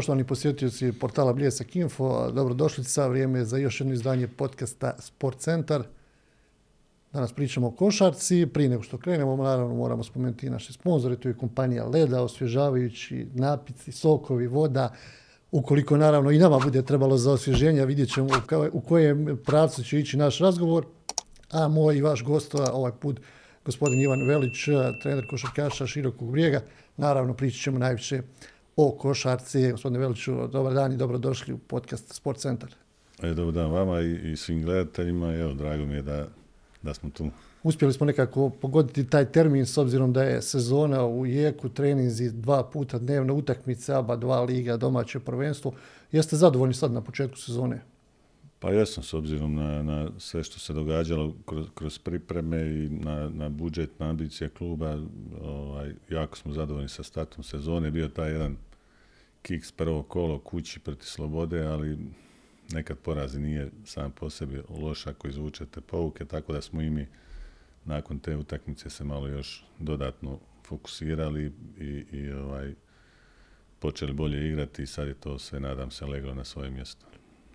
Poštovani posjetioci portala Bljesak Info, dobrodošlica, vrijeme je za još jedno izdanje podcasta Sport Centar. Danas pričamo o košarci, prije nego što krenemo, naravno moramo spomenuti i naše sponzore, tu je kompanija Leda, osvježavajući napici, sokovi, voda, ukoliko naravno i nama bude trebalo za osvježenje, vidjet ćemo u kojem pravcu će ići naš razgovor, a moj i vaš gost ovaj put gospodin Ivan Velić, trener košarkaša Širokog brijega, naravno pričat ćemo najviše o košarci. Gospodine Veliću, dobar dan i dobrodošli u podcast Sport Centar. E, dobar dan vama i, i svim gledateljima. Evo, drago mi je da, da smo tu. Uspjeli smo nekako pogoditi taj termin s obzirom da je sezona u jeku, treninzi dva puta dnevno, utakmice, aba dva liga, domaće prvenstvo. Jeste zadovoljni sad na početku sezone? Pa jesam s obzirom na, na sve što se događalo kroz, kroz pripreme i na, na budžet, na ambicije kluba. Ovaj, jako smo zadovoljni sa startom sezone. Bio taj jedan kiks prvo kolo kući protiv Slobode, ali nekad porazi nije sam po sebi loš ako izvučete pouke, tako da smo i mi nakon te utakmice se malo još dodatno fokusirali i, i ovaj, počeli bolje igrati i sad je to sve, nadam se, leglo na svoje mjesto.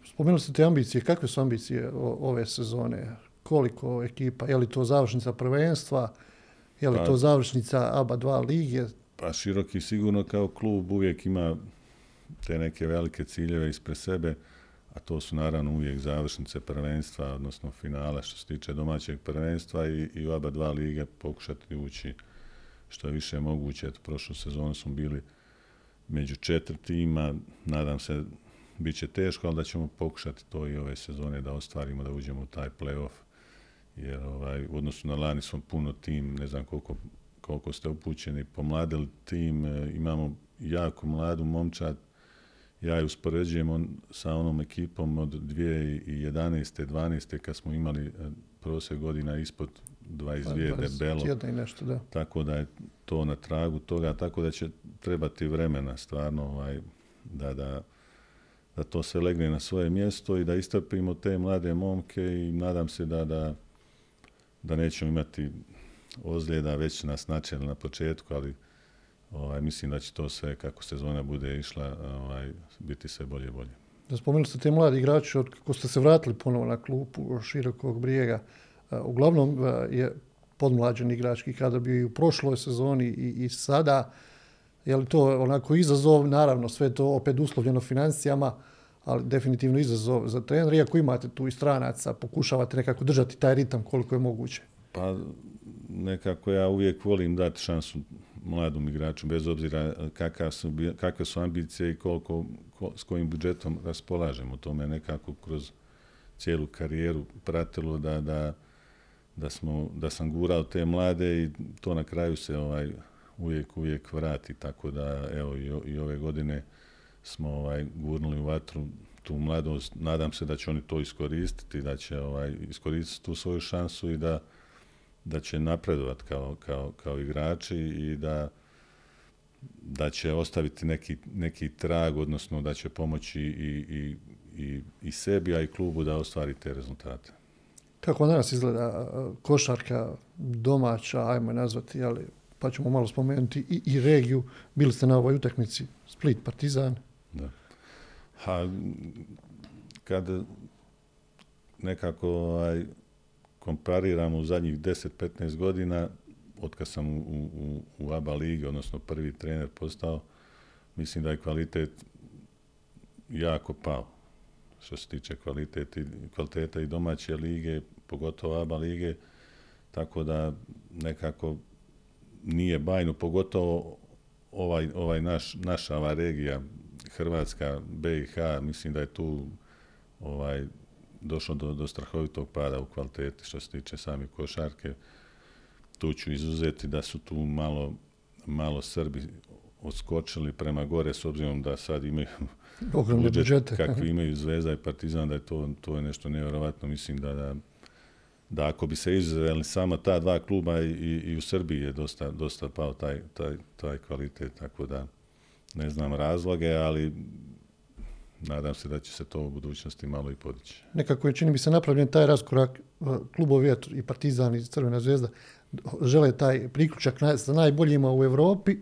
Spomenuli ste te ambicije, kakve su ambicije ove sezone? Koliko ekipa? Je li to završnica prvenstva? Je li pa, to završnica ABA 2 lige? Pa široki sigurno kao klub uvijek ima te neke velike ciljeve ispred sebe, a to su naravno uvijek završnice prvenstva, odnosno finala što se tiče domaćeg prvenstva i, i u oba dva lige pokušati ući što je više moguće. Eto, prošlu sezonu smo bili među četiri tima, nadam se bit će teško, ali da ćemo pokušati to i ove sezone da ostvarimo, da uđemo u taj playoff. Jer ovaj, u odnosu na lani smo puno tim, ne znam koliko, koliko ste upućeni, pomladili tim, e, imamo jako mladu momčad, ja je uspoređujem on, sa onom ekipom od 2011. 12. kad smo imali e, prosjek godina ispod 22 pa, debelo. I nešto, da. Tako da je to na tragu toga, tako da će trebati vremena stvarno ovaj, da, da, da to se legne na svoje mjesto i da istrpimo te mlade momke i nadam se da, da, da nećemo imati ozljeda, već nas načeli na početku, ali ovaj, mislim da će to sve kako sezona bude išla ovaj, biti sve bolje i bolje. Da spomenuli ste te mladi igrači, od kako ste se vratili ponovo na klupu širokog brijega, uglavnom je podmlađen igrački kada bi i u prošloj sezoni i, i sada, je li to onako izazov, naravno sve to opet uslovljeno financijama, ali definitivno izazov za trener, iako imate tu i stranaca, pokušavate nekako držati taj ritam koliko je moguće. Pa nekako ja uvijek volim dati šansu mladom igraču, bez obzira kakva su, kakve su ambicije i koliko, ko, s kojim budžetom raspolažemo. To me nekako kroz cijelu karijeru pratilo da, da, da, smo, da sam gurao te mlade i to na kraju se ovaj uvijek, uvijek vrati. Tako da, evo, i, i ove godine smo ovaj, gurnuli u vatru tu mladost. Nadam se da će oni to iskoristiti, da će ovaj, iskoristiti tu svoju šansu i da, da će napredovati kao, kao, kao igrači i da, da će ostaviti neki, neki trag, odnosno da će pomoći i, i, i, i sebi, a i klubu da ostvari te rezultate. Kako danas izgleda košarka domaća, ajmo nazvati, ali pa ćemo malo spomenuti i, i regiju. Bili ste na ovoj utakmici Split Partizan. Da. Ha, kad nekako ovaj, kompariramo u zadnjih 10-15 godina, od kad sam u, u, u ABA ligi, odnosno prvi trener postao, mislim da je kvalitet jako pao. Što se tiče kvaliteti, kvaliteta i domaće lige, pogotovo ABA lige, tako da nekako nije bajno, pogotovo ovaj, ovaj naš, naša ova regija, Hrvatska, BiH, mislim da je tu ovaj, došlo do, do strahovitog pada u kvaliteti što se tiče same košarke. Tu ću izuzeti da su tu malo, malo Srbi odskočili prema gore s obzirom da sad imaju ogromne budžete kakvi imaju Zvezda i Partizan da je to, to je nešto nevjerovatno mislim da, da da ako bi se izuzeli samo ta dva kluba i, i, u Srbiji je dosta, dosta pao taj, taj, taj kvalitet, tako da ne znam razloge, ali nadam se da će se to u budućnosti malo i podići. Nekako je, čini mi se, napravljen taj raskorak klubovi i Partizan i Crvena zvezda žele taj priključak sa najboljima u Europi,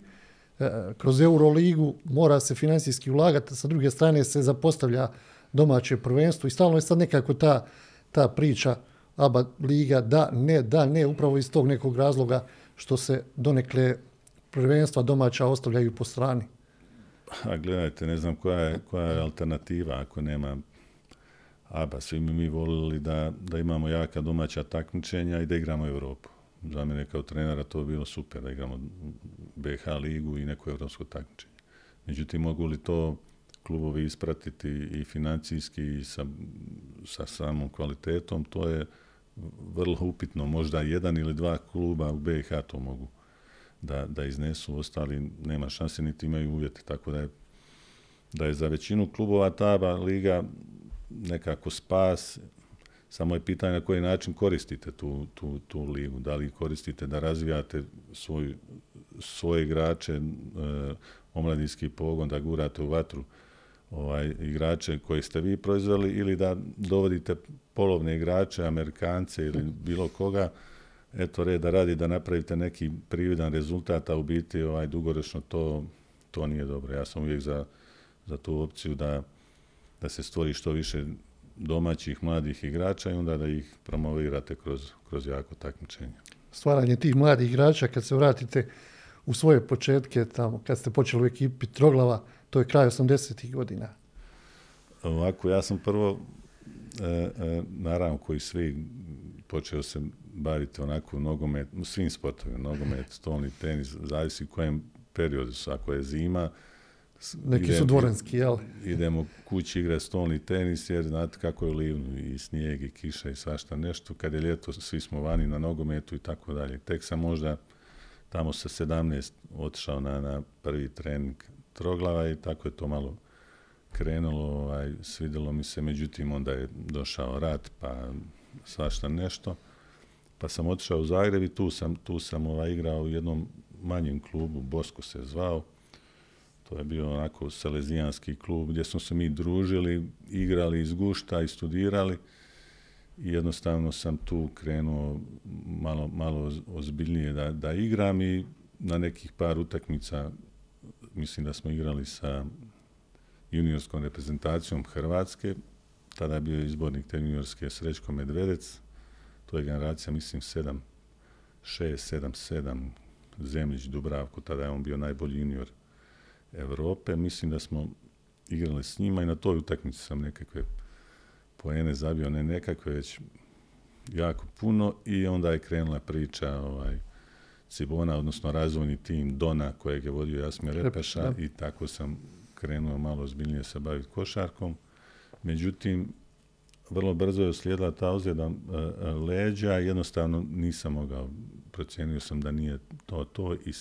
e, kroz Euroligu, mora se financijski ulagati, sa druge strane se zapostavlja domaće prvenstvo i stalno je sad nekako ta, ta priča ABA liga da, ne, da, ne, upravo iz tog nekog razloga što se donekle prvenstva domaća ostavljaju po strani. A gledajte, ne znam koja je, koja je alternativa ako nema ABA. Svi bi mi volili da, da imamo jaka domaća takmičenja i da igramo Europu. Za mene kao trenera to bi bilo super da igramo BH ligu i neko europsko takmičenje. Međutim, mogu li to klubovi ispratiti i financijski i sa, sa samom kvalitetom, to je vrlo upitno. Možda jedan ili dva kluba u BiH to mogu da, da iznesu, ostali nema šanse niti imaju uvjete, tako da je, da je za većinu klubova ta liga nekako spas, samo je pitanje na koji način koristite tu, tu, tu ligu. Da li koristite da razvijate svoj, svoje igrače, e, omladinski pogon, da gurate u vatru ovaj, igrače koje ste vi proizveli ili da dovodite polovne igrače, Amerikance ili bilo koga, eto reda radi da napravite neki prividan rezultat, a u biti ovaj, dugoročno to, to nije dobro. Ja sam uvijek za, za tu opciju da, da se stvori što više domaćih mladih igrača i onda da ih promovirate kroz, kroz jako takmičenje. Stvaranje tih mladih igrača, kad se vratite u svoje početke, tamo kad ste počeli u ekipi Troglava, to je kraj 80. godina. Ovako, ja sam prvo, e, e, naravno koji svi, počeo se baviti onako nogomet, svim sportovima, nogomet, stolni tenis, zavisi u kojem periodu su, ako je zima, neki idem, su dvoranski, jel? Idemo kući igrati stolni tenis, jer znate kako je u Livnu, i snijeg, i kiša, i svašta nešto. Kad je ljeto, svi smo vani na nogometu i tako dalje. Tek sam možda tamo sa 17 otišao na, na prvi trening troglava i tako je to malo krenulo, ovaj, svidjelo mi se, međutim onda je došao rat, pa svašta nešto. Pa sam otišao u Zagreb i tu sam, tu sam ovaj, igrao u jednom manjem klubu, Bosko se zvao. To je bio onako selezijanski klub gdje smo se mi družili, igrali iz gušta i studirali. I jednostavno sam tu krenuo malo, malo ozbiljnije da, da igram i na nekih par utakmica mislim da smo igrali sa juniorskom reprezentacijom Hrvatske, tada je bio izbornik te juniorske Srećko Medvedec, to je generacija, mislim, 7, 6, 7, 7, Zemljić, Dubravko, tada je on bio najbolji junior Europe. Mislim da smo igrali s njima i na toj utakmici sam nekakve poene zabio, ne nekakve, već jako puno i onda je krenula priča ovaj, Cibona, odnosno razvojni tim Dona kojeg je vodio Jasmir Repeša i tako sam krenuo malo zbiljnije se baviti košarkom. Međutim, vrlo brzo je uslijedila ta ozljeda e, e, leđa, jednostavno nisam mogao, procijenio sam da nije to to i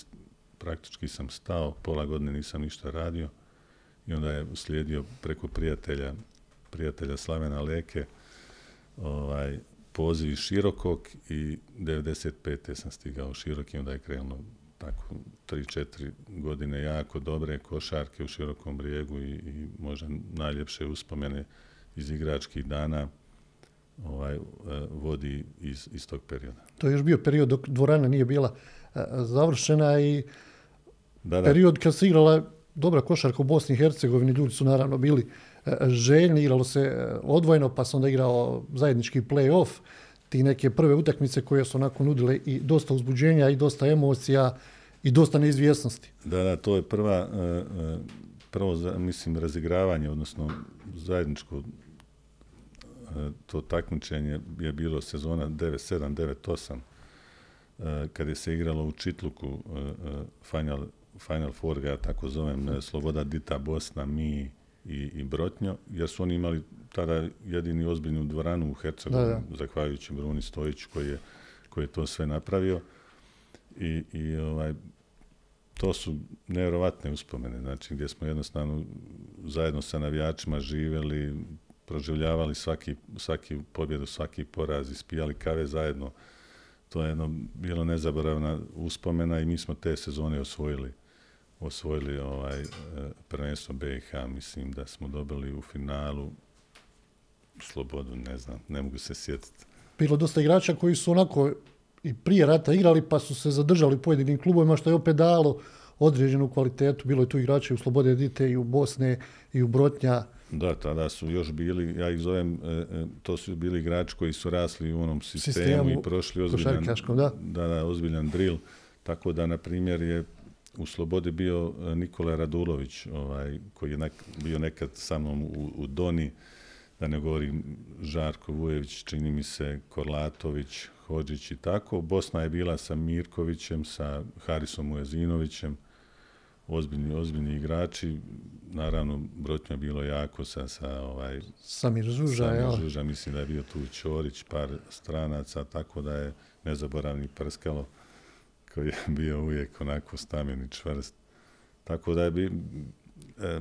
praktički sam stao, pola godine nisam ništa radio i onda je uslijedio preko prijatelja, prijatelja Slavena Leke, ovaj, poziv iz Širokog i 95. sam stigao u Široki, onda je krenulo tako 3-4 godine jako dobre košarke u Širokom brijegu i, i možda najljepše uspomene iz igračkih dana ovaj, e, vodi iz, iz tog perioda. To je još bio period dok dvorana nije bila e, završena i period kad se igrala dobra košarka u Bosni i Hercegovini, ljudi su naravno bili željni, igralo se e, odvojeno, pa se onda igrao zajednički play-off, ti neke prve utakmice koje su onako nudile i dosta uzbuđenja i dosta emocija i dosta neizvjesnosti. Da, da, to je prva, e, e, prvo, mislim, razigravanje, odnosno zajedničko to takmičenje je bilo sezona 9-7, 9-8, kad je se igralo u Čitluku Final, Final Four, ja tako zovem, Sloboda Dita Bosna, mi, i, i Brotnjo, jer su oni imali tada jedini ozbiljnu dvoranu u Hercegovini, zahvaljujući Bruni Stojiću koji je, koji je to sve napravio. I, i ovaj, to su nevjerovatne uspomene, znači gdje smo jednostavno zajedno sa navijačima živjeli, proživljavali svaki, svaki pobjedu, svaki poraz, ispijali kave zajedno. To je jedno bilo nezaboravna uspomena i mi smo te sezone osvojili osvojili ovaj e, prvenstvo BiH, mislim da smo dobili u finalu slobodu, ne znam, ne mogu se sjetiti. Bilo dosta igrača koji su onako i prije rata igrali pa su se zadržali u pojedinim klubovima što je opet dalo određenu kvalitetu, bilo je tu igrača i u Slobode Dite i u Bosne i u Brotnja. Da, tada su još bili, ja ih zovem, e, e, to su bili igrači koji su rasli u onom sistemu, Sistemu, i prošli ozbiljan, da. da, da, ozbiljan drill. Tako da, na primjer, je u Slobodi bio e, Nikola Radulović, ovaj, koji je nek- bio nekad sa mnom u, u Doni, da ne govorim Žarko Vujević, čini mi se Korlatović, Hođić i tako. Bosna je bila sa Mirkovićem, sa Harisom Ujazinovićem, ozbiljni, ozbiljni igrači. Naravno, Brotnja je bilo jako sa, sa ovaj, Samir Žuža, Samir? Žuža, mislim da je bio tu Ćorić, par stranaca, tako da je nezaboravni Prskalo, koji je bio uvijek onako stamen i čvrst. Tako da je bi, e,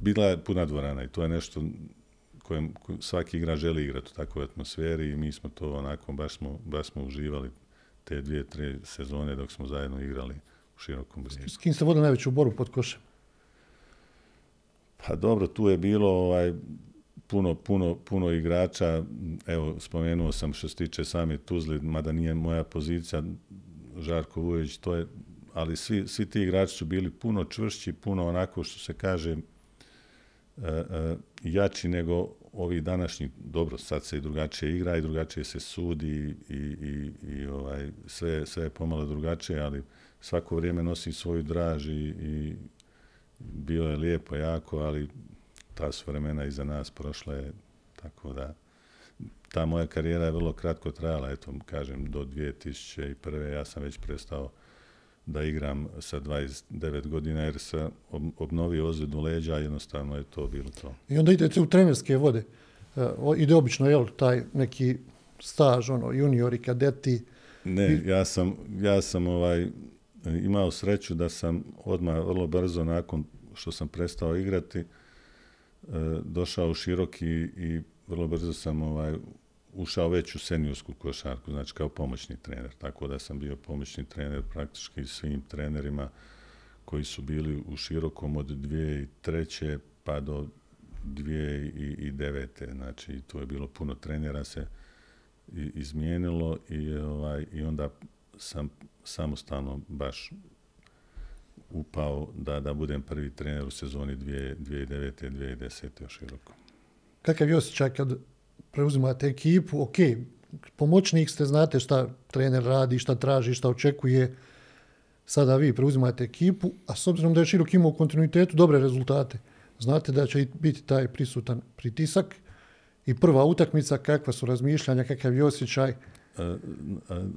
bila je puna dvorana i to je nešto kojem ko- svaki igrač želi igrati u takvoj atmosferi i mi smo to onako, baš smo, baš smo uživali te dvije, tri sezone dok smo zajedno igrali u širokom brijegu. S kim ste vodili najveću borbu pod košem? Pa dobro, tu je bilo ovaj, puno, puno, puno igrača. Evo, spomenuo sam što se tiče same Tuzli, mada nije moja pozicija, Žarko Vujović, to je, ali svi, svi ti igrači su bili puno čvršći, puno onako što se kaže e, e, jači nego ovi današnji, dobro, sad se i drugačije igra i drugačije se sudi i, i, i ovaj, sve, sve je pomalo drugačije, ali svako vrijeme nosi svoju draž i, i bilo je lijepo jako, ali ta su vremena iza nas prošla je, tako da ta moja karijera je vrlo kratko trajala, eto, kažem, do 2001. ja sam već prestao da igram sa 29 godina jer sam ob- obnovio ozljedu leđa, jednostavno je to bilo to. I onda idete u trenerske vode. E, ide obično, jel, taj neki staž, ono, juniori, kadeti. Ne, ja sam, ja sam ovaj, imao sreću da sam odmah vrlo brzo nakon što sam prestao igrati e, došao u široki i vrlo brzo sam ovaj, ušao već u seniorsku košarku, znači kao pomoćni trener. Tako da sam bio pomoćni trener praktički svim trenerima koji su bili u širokom od 2003. pa do 2009. Znači, tu je bilo puno trenera se izmijenilo i, ovaj, i onda sam samostalno baš upao da, da budem prvi trener u sezoni 2 2009. 2010. u širokom. Kakav je osjećaj kad preuzimate ekipu? Ok, pomoćnik ste, znate šta trener radi, šta traži, šta očekuje. Sada vi preuzimate ekipu, a s obzirom da je širok imao u kontinuitetu dobre rezultate, znate da će biti taj prisutan pritisak i prva utakmica, kakva su razmišljanja, kakav je osjećaj. E, e,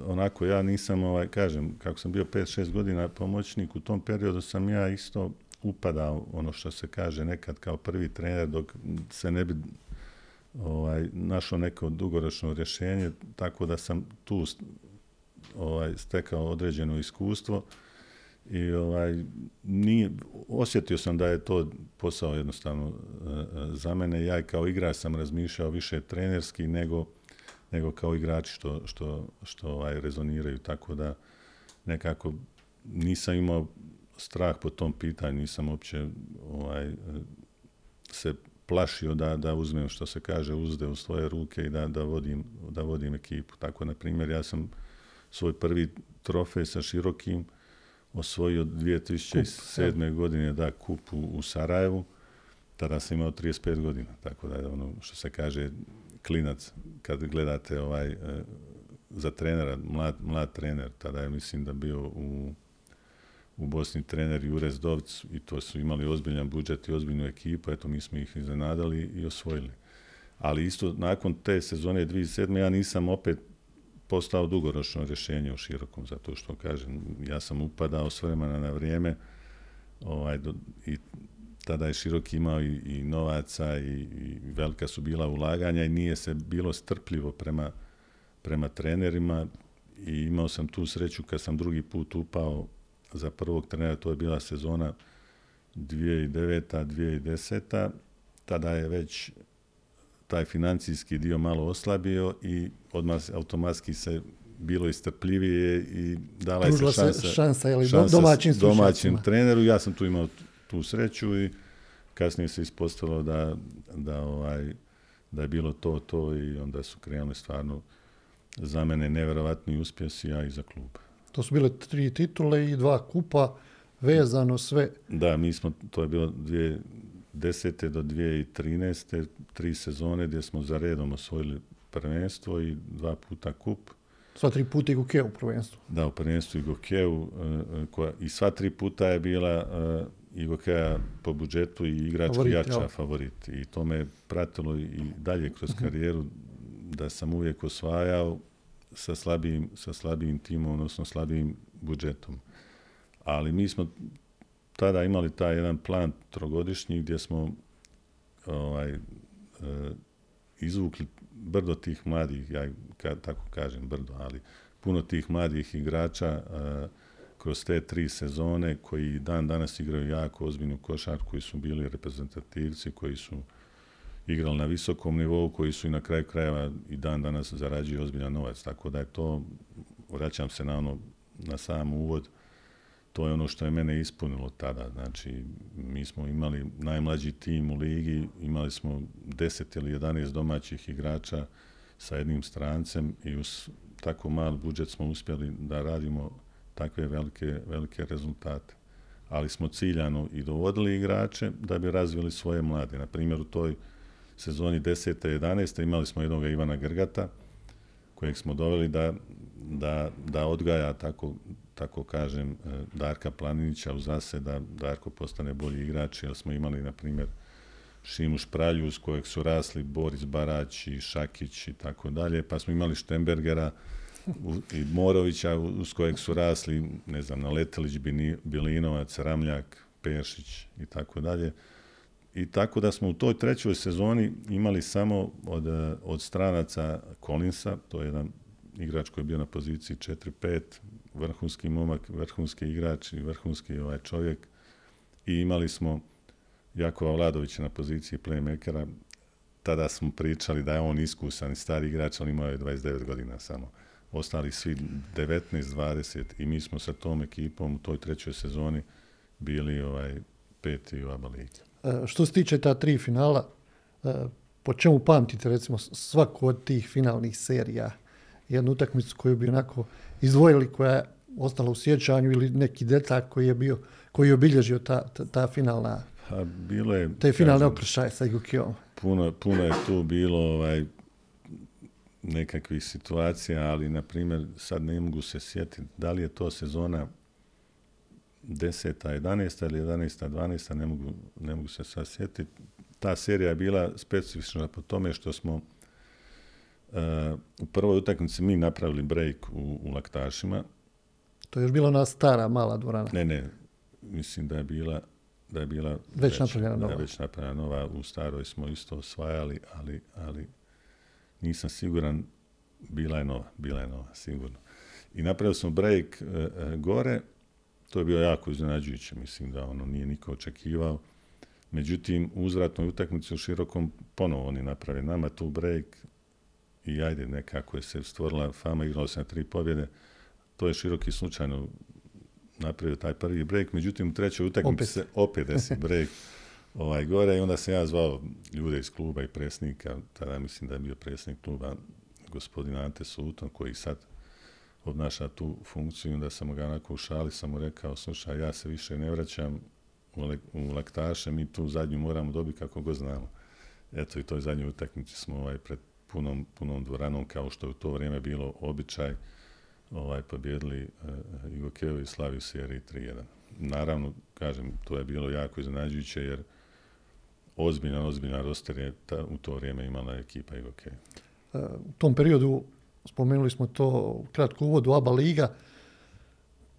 onako ja nisam, ovaj, kažem, kako sam bio 5-6 godina pomoćnik, u tom periodu sam ja isto upadao, ono što se kaže nekad kao prvi trener, dok se ne bi ovaj, našlo neko dugoročno rješenje, tako da sam tu ovaj, stekao određeno iskustvo i ovaj, nije, osjetio sam da je to posao jednostavno e, e, za mene. Ja kao igrač sam razmišljao više trenerski nego nego kao igrači što, što, što ovaj, rezoniraju, tako da nekako nisam imao strah po tom pitanju, nisam uopće ovaj, eh, se plašio da, da uzmem, što se kaže, uzde u svoje ruke i da, da, vodim, da vodim ekipu. Tako, na primjer, ja sam svoj prvi trofej sa Širokim osvojio 2007. godine, da, kup u, u Sarajevu, tada sam imao 35 godina, tako da je ono što se kaže klinac kad gledate ovaj e, za trenera, mlad, mlad trener, tada je mislim da bio u, u Bosni trener Jure Zdovc i to su imali ozbiljan budžet i ozbiljnu ekipu, eto mi smo ih iznenadali i osvojili. Ali isto nakon te sezone 2007. ja nisam opet postao dugoročno rješenje u širokom, zato što kažem, ja sam upadao s vremena na vrijeme ovaj, do, i tada je široki imao i, i novaca i, i velika su bila ulaganja i nije se bilo strpljivo prema, prema trenerima i imao sam tu sreću kad sam drugi put upao za prvog trenera, to je bila sezona 2009. 2010. Tada je već taj financijski dio malo oslabio i odmah automatski se bilo istrpljivije i dala je se Pružila se šansa, šansa, je li, šansa domaćim domaćim treneru. Ja sam tu imao tu sreću i kasnije se ispostavilo da, da, ovaj, da je bilo to, to i onda su krenuli stvarno za mene neverovatni uspjesi, a i za klub. To su bile tri titule i dva kupa. vezano sve. Da, mi smo, to je bilo 2010. do 2013. tri sezone gdje smo za redom osvojili prvenstvo i dva puta kup. Sva tri puta i Gokeju u prvenstvu. Da, u prvenstvu i Gokeju. koja, I sva tri puta je bila i Gokeja po budžetu i igrački favorit, jača favorit. I to me pratilo i dalje kroz karijeru da sam uvijek osvajao sa slabijim, sa slabijim timom, odnosno slabijim budžetom. Ali mi smo tada imali taj jedan plan trogodišnji gdje smo ovaj, e, izvukli brdo tih mladih, ja tako kažem brdo, ali puno tih mladih igrača e, kroz te tri sezone koji dan danas igraju jako ozbiljnu košarku, koji su bili reprezentativci, koji su igrali na visokom nivou, koji su i na kraju krajeva i dan danas zarađuju ozbiljan novac. Tako da je to, vraćam se na ono, na sam uvod, to je ono što je mene ispunilo tada. Znači, mi smo imali najmlađi tim u ligi, imali smo 10 ili 11 domaćih igrača sa jednim strancem i uz tako mal budžet smo uspjeli da radimo takve velike, velike rezultate. Ali smo ciljano i dovodili igrače da bi razvili svoje mlade. Na primjer, u toj sezoni 10. 11. imali smo jednog Ivana Grgata, kojeg smo doveli da, da, da odgaja, tako, tako kažem, e, Darka Planinića u zase, da Darko postane bolji igrač, jer smo imali, na primjer, Šimu Špralju, uz kojeg su rasli Boris Barać i Šakić i tako dalje, pa smo imali Štembergera i Morovića, uz kojeg su rasli, ne znam, Naletelić, Bilinovac, Ramljak, Pešić i tako dalje i tako da smo u toj trećoj sezoni imali samo od, eh, od stranaca Collinsa, to je jedan igrač koji je bio na poziciji 4-5, vrhunski momak, vrhunski igrač i vrhunski ovaj čovjek. I imali smo Jakova Vladovića na poziciji playmakera. Tada smo pričali da je on iskusan i stari igrač, ali imao je 29 godina samo. Ostali svi 19-20 i mi smo sa tom ekipom u toj trećoj sezoni bili ovaj peti u ABA što se tiče ta tri finala, e, po čemu pamtite recimo svaku od tih finalnih serija? Jednu utakmicu koju bi onako izdvojili koja je ostala u sjećanju ili neki detalj koji je bio, koji je obilježio ta, ta, finalna pa, bilo je, te finalne okršaje sa Igukijom. Puno, puno je tu bilo ovaj, nekakvih situacija, ali na primjer sad ne mogu se sjetiti da li je to sezona 10. 11. ili 11. 12. ne mogu, ne mogu se sad sjetiti. Ta serija je bila specifična po tome što smo uh, u prvoj utakmici mi napravili break u, u Laktašima. To je još bila ona stara mala dvorana. Ne, ne, mislim da je bila da je bila već, već napravljena nova. Već napravljena nova, u staroj smo isto osvajali, ali, ali nisam siguran, bila je nova, bila je nova, sigurno. I napravili smo break uh, gore, to je bio jako iznenađujuće, mislim da ono nije niko očekivao. Međutim, u uzvratnoj utakmici u širokom ponovo oni naprave nama tu break i ajde nekako je se stvorila fama, igralo se na tri pobjede. To je široki slučajno napravio taj prvi break, međutim u trećoj utakmici se opet desi break ovaj, gore i onda sam ja zvao ljude iz kluba i presnika, tada mislim da je bio presnik kluba gospodin Ante Suton koji sad obnaša tu funkciju, onda sam ga onako u šali, sam mu rekao, slušaj, ja se više ne vraćam u, u laktaše, mi tu zadnju moramo dobiti kako god znamo. Eto i toj zadnjoj utakmici smo ovaj, pred punom, punom dvoranom, kao što je u to vrijeme bilo običaj, ovaj, pobjedili uh, Igo Keo i Slavi u seriji 3-1. Naravno, kažem, to je bilo jako iznenađujuće, jer ozbiljan, ozbiljan roster je ta, u to vrijeme imala ekipa Igo Keo. U tom periodu spomenuli smo to kratko uvodu, ABA liga,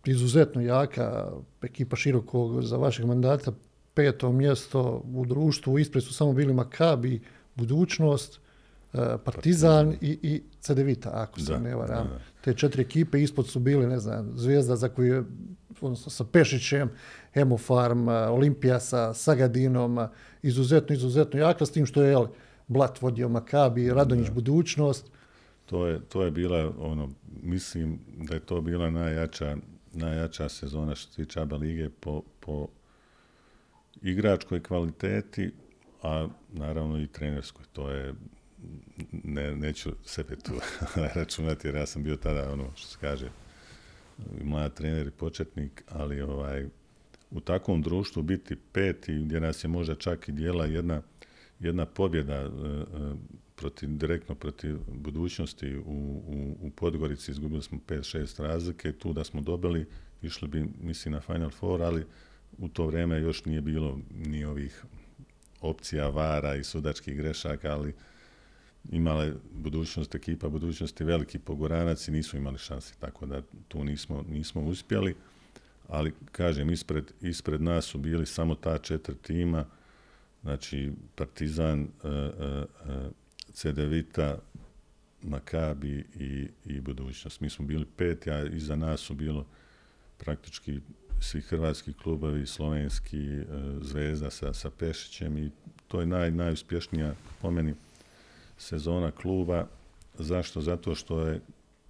izuzetno jaka ekipa širokog za vašeg mandata, peto mjesto u društvu, ispred su samo bili Makabi, Budućnost, e, Partizan i, i Cedevita, ako se ne varam. Te četiri ekipe ispod su bili, ne znam, Zvijezda za koju je, odnosno sa Pešićem, Hemofarm, Olimpija sa Sagadinom, izuzetno, izuzetno jaka, s tim što je Blat vodio Makabi, Radonjić budućnost, to je, to je bila, ono, mislim da je to bila najjača, najjača sezona što se tiče ABA lige po, po igračkoj kvaliteti, a naravno i trenerskoj. To je, ne, neću sebe tu računati jer ja sam bio tada, ono što se kaže, mlad trener i početnik, ali ovaj, u takvom društvu biti peti, gdje nas je možda čak i dijela jedna, jedna pobjeda e, e, protiv, direktno protiv budućnosti u, u, u Podgorici, izgubili smo 5-6 razlike, tu da smo dobili, išli bi, mislim, na Final Four, ali u to vrijeme još nije bilo ni ovih opcija vara i sudačkih grešaka, ali imala je budućnost, ekipa budućnosti veliki pogoranac i nisu imali šanse, tako da tu nismo, nismo uspjeli. Ali, kažem, ispred, ispred nas su bili samo ta četiri tima, znači Partizan, uh, uh, Cedevita, Makabi i, i budućnost. Mi smo bili peti, a iza nas su bilo praktički svi hrvatski klubovi, slovenski, uh, Zvezda sa, sa Pešićem i to je naj, najuspješnija po meni sezona kluba. Zašto? Zato što je,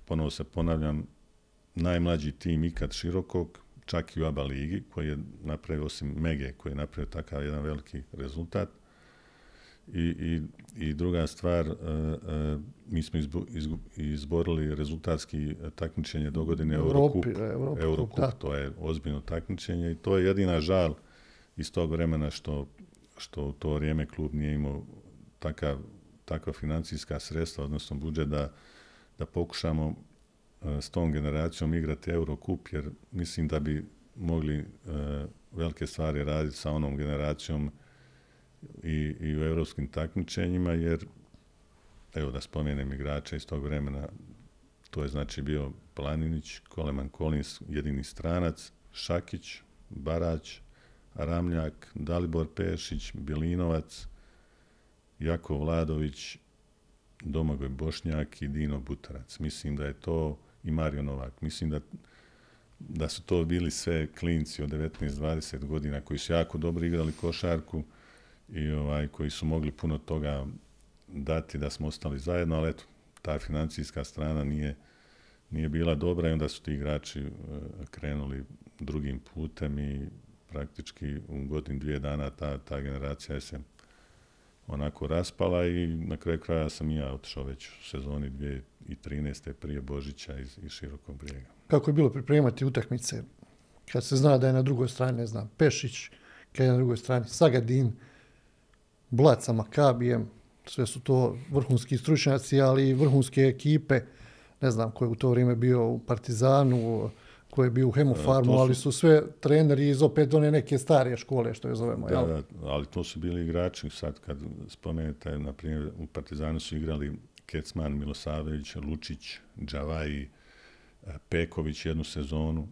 ponovo se ponavljam, najmlađi tim ikad širokog, čak i u ABA ligi, koji je napravio, osim Mege, koji je napravio takav jedan veliki rezultat. I, i, i druga stvar, uh, uh, mi smo izgu, izborili rezultatski takmičenje do godine Eurocup. Eurocup, Eurocup da. to je ozbiljno takmičenje i to je jedina žal iz tog vremena što, što u to vrijeme klub nije imao takav takva financijska sredstva, odnosno budžet da, da pokušamo s tom generacijom igrati Eurocup, jer mislim da bi mogli velike stvari raditi sa onom generacijom i, i u evropskim takmičenjima, jer evo da spomenem igrača iz tog vremena, to je znači bio Planinić, Koleman Kolins, jedini stranac, Šakić, Barać, Ramljak, Dalibor Pešić, Bilinovac, Jako Vladović, Domagoj Bošnjak i Dino Butarac. Mislim da je to i Mario Novak. Mislim da, da su to bili sve klinci od 19-20 godina koji su jako dobro igrali košarku i ovaj koji su mogli puno toga dati da smo ostali zajedno, ali eto, ta financijska strana nije, nije bila dobra i onda su ti igrači uh, krenuli drugim putem i praktički u godin dvije dana ta, ta generacija se onako raspala i na kraju kraja sam i ja otišao već u sezoni 2013. prije Božića iz, iz Širokog brijega. Kako je bilo pripremati utakmice kad se zna da je na drugoj strani, ne znam, Pešić, kad je na drugoj strani Sagadin, Blac sa Makabijem, sve su to vrhunski stručnjaci, ali i vrhunske ekipe, ne znam ko je u to vrijeme bio u Partizanu, ko je bio u Hemofarmu, su... ali su sve treneri iz opet one neke starije škole, što je zovemo. Da, jel? da, ali to su bili igrači, sad kad spomenete, na primjer, u Partizanu su igrali Kecman, Milosavljević, Lučić, Džavaji, Peković jednu sezonu,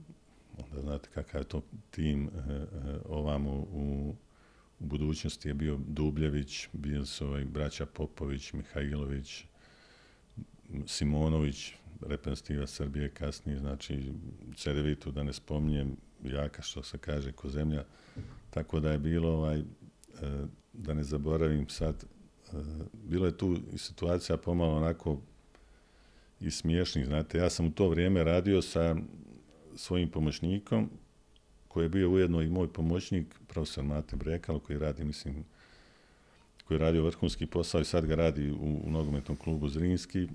onda znate kakav je to tim ovamo u, u budućnosti je bio Dubljević, bili su ovaj braća Popović, Mihajlović, Simonović, reprezentativa Srbije kasnije, znači Cedevitu, da ne spominjem, jaka što se kaže ko zemlja, tako da je bilo ovaj, e, da ne zaboravim sad, e, bilo je tu situacija pomalo onako i smiješnih, znate, ja sam u to vrijeme radio sa svojim pomoćnikom, koji je bio ujedno i moj pomoćnik, profesor Mate Brekalo, koji radi, mislim, koji je radio vrhunski posao i sad ga radi u, u nogometnom klubu Zrinski,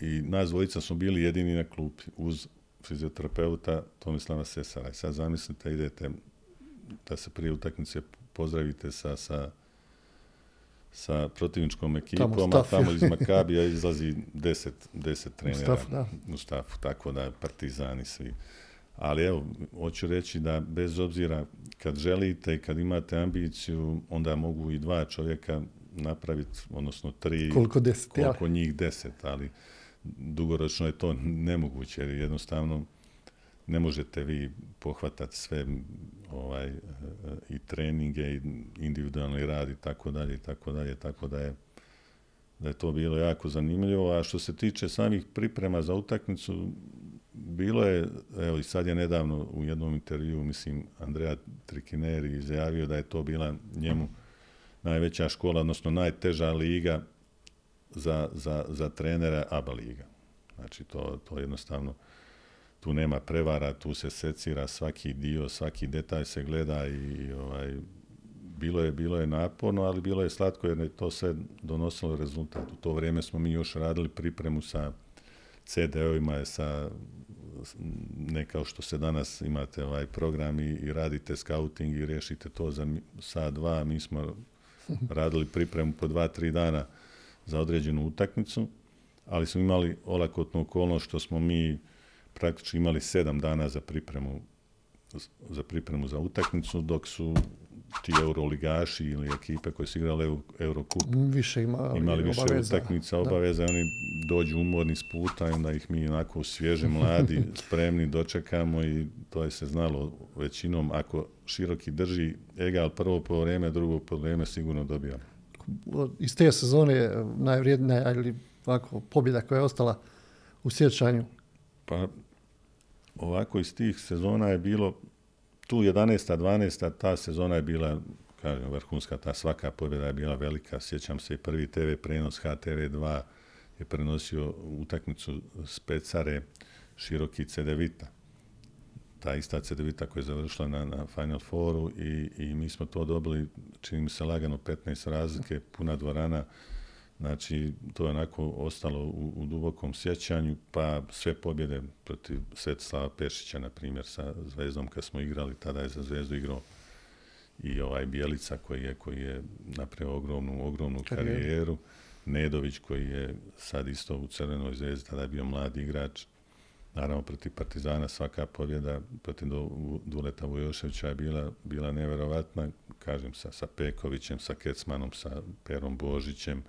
i nas dvojica smo bili jedini na klupi uz fizioterapeuta Tomislava Sesara. I sad zamislite, idete da se prije utakmice pozdravite sa, sa, sa protivničkom ekipom, tamo a tamo iz Makabija izlazi deset, deset trenera u stafu, da. u tako da partizani svi. Ali evo, hoću reći da bez obzira kad želite i kad imate ambiciju, onda mogu i dva čovjeka napraviti, odnosno tri, koliko, deset, koliko ja. njih deset, ali dugoročno je to nemoguće jer jednostavno ne možete vi pohvatati sve ovaj i treninge i individualni rad i tako dalje i tako dalje tako da je da je to bilo jako zanimljivo a što se tiče samih priprema za utakmicu bilo je evo i sad je nedavno u jednom intervjuu mislim Andrea Trikineri izjavio da je to bila njemu najveća škola odnosno najteža liga za, za, za trenere ABA liga. Znači, to, to jednostavno, tu nema prevara, tu se secira svaki dio, svaki detalj se gleda i ovaj, bilo je, bilo je naporno, ali bilo je slatko jer je to sve donosilo rezultat. U to vrijeme smo mi još radili pripremu sa CD-ovima, sa ne kao što se danas imate ovaj program i, i radite scouting i riješite to za sat, dva. Mi smo radili pripremu po dva, tri dana za određenu utakmicu, ali smo imali olakotnu okolnost što smo mi praktički imali sedam dana za pripremu za pripremu za utakmicu, dok su ti euroligaši ili ekipe koje su igrale Eurocup više ima, imali više obaveza. utakmica, obaveza, oni dođu umorni s puta i onda ih mi onako svježe mladi, spremni dočekamo i to je se znalo većinom, ako široki drži egal prvo po vrijeme, drugo po vrijeme sigurno dobijamo. Iz te sezone najvrijednija ili ovako pobjeda koja je ostala u sjećanju? Pa ovako iz tih sezona je bilo tu 11. 12. ta sezona je bila kažem, vrhunska, ta svaka pobjeda je bila velika. Sjećam se i prvi TV prenos HTV2 je prenosio utakmicu Specare široki Cedevita. Ta ista Cedevita koja je završila na, na Final Fouru i, i mi smo to dobili, čini mi se lagano 15 razlike, puna dvorana. Znači, to je onako ostalo u, u dubokom sjećanju, pa sve pobjede protiv Svetislava Pešića, na primjer, sa Zvezdom kad smo igrali, tada je za Zvezdu igrao i ovaj Bijelica koji je, koji je napravio ogromnu, ogromnu karijeru. karijeru. Nedović koji je sad isto u Crvenoj zvezdi, tada je bio mladi igrač. Naravno, protiv Partizana svaka pobjeda protiv Duleta Vujoševića je bila, bila neverovatna, kažem, sa, sa Pekovićem, sa Kecmanom, sa Perom Božićem,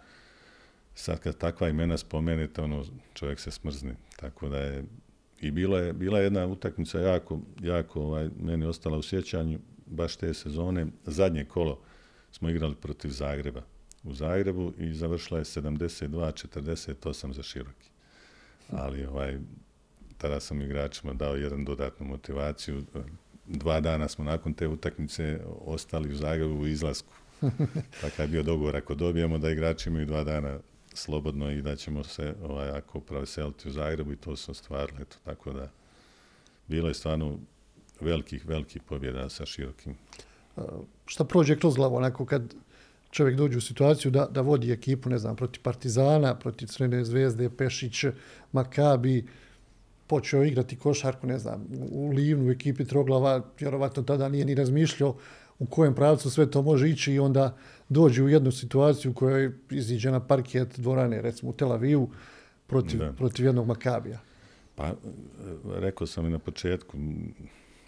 sad kad takva imena spomenete, ono, čovjek se smrzni. Tako da je, i bila je, bila je jedna utakmica jako, jako ovaj, meni ostala u sjećanju, baš te sezone. Zadnje kolo smo igrali protiv Zagreba u Zagrebu i završila je 72-48 za široki. Ali ovaj, tada sam igračima dao jedan dodatnu motivaciju. Dva dana smo nakon te utakmice ostali u Zagrebu u izlasku. Takav je bio dogovor, ako dobijemo da igrači imaju dva dana slobodno i da ćemo se ovaj, ako proveseliti u Zagrebu i to se ostvarilo. Eto, tako da bilo je stvarno velikih, velikih pobjeda sa širokim. šta prođe kroz glavu onako kad čovjek dođe u situaciju da, da vodi ekipu, ne znam, protiv Partizana, protiv Crvene zvezde, Pešić, Makabi, počeo igrati košarku, ne znam, u Livnu, u ekipi Troglava, vjerovatno tada nije ni razmišljao u kojem pravcu sve to može ići i onda dođe u jednu situaciju u kojoj iziđe na parket dvorane, recimo u Tel Avivu, protiv, protiv jednog Makabija. Pa, rekao sam i na početku,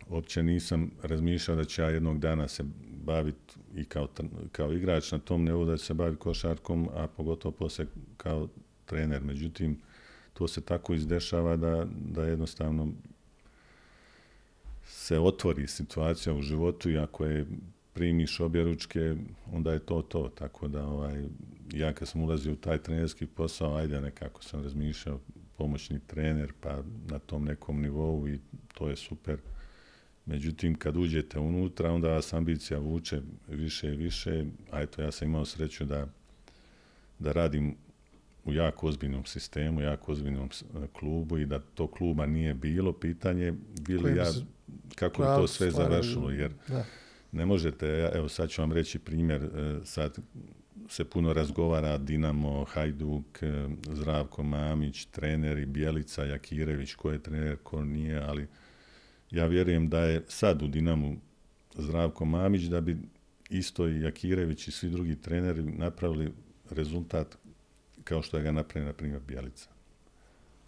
uopće nisam razmišljao da će ja jednog dana se baviti i kao, kao igrač na tom nivou da se baviti košarkom, a pogotovo poslije kao trener. Međutim, to se tako izdešava da, da jednostavno se otvori situacija u životu i ako je primiš obje ručke, onda je to to. Tako da ovaj, ja kad sam ulazio u taj trenerski posao, ajde nekako sam razmišljao pomoćni trener, pa na tom nekom nivou i to je super. Međutim, kad uđete unutra, onda vas ambicija vuče više i više, a eto, ja sam imao sreću da, da radim u jako ozbiljnom sistemu, jako ozbiljnom klubu i da to kluba nije bilo, pitanje bili ja, kako bi to sve završilo, jer da ne možete, evo sad ću vam reći primjer, e, sad se puno razgovara Dinamo, Hajduk, e, Zdravko Mamić, treneri Bjelica, Jakirević, ko je trener, ko nije, ali ja vjerujem da je sad u Dinamu Zdravko Mamić, da bi isto i Jakirević i svi drugi treneri napravili rezultat kao što je ga napravio, na primjer, Bjelica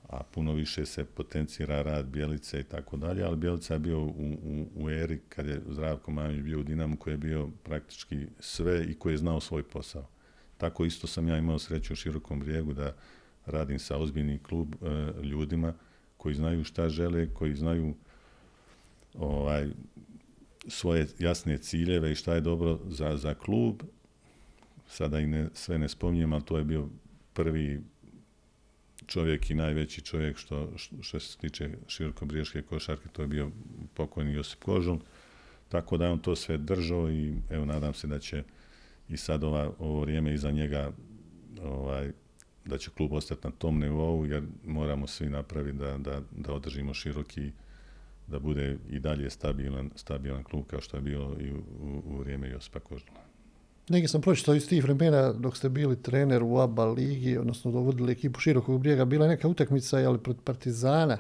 a puno više se potencira rad Bjelice i tako dalje, ali Bjelica je bio u, u, u eri kad je Zdravko Mamić bio u Dinamu koji je bio praktički sve i koji je znao svoj posao. Tako isto sam ja imao sreću u širokom brijegu da radim sa ozbiljnim klub e, ljudima koji znaju šta žele, koji znaju ovaj, svoje jasne ciljeve i šta je dobro za, za klub. Sada i ne, sve ne spominjem, ali to je bio prvi čovjek i najveći čovjek što, što se tiče širokobriješke košarke, to je bio pokojni Josip Kožul. Tako da je on to sve držao i evo nadam se da će i sad ova, ovo vrijeme iza njega ovaj, da će klub ostati na tom nivou jer moramo svi napraviti da, da, da održimo široki da bude i dalje stabilan, stabilan klub kao što je bio i u, u, u vrijeme Josipa Kožula. Neki sam pročitao iz tih vremena dok ste bili trener u ABA ligi, odnosno dovodili ekipu širokog brijega, bila je neka utakmica ali protiv Partizana,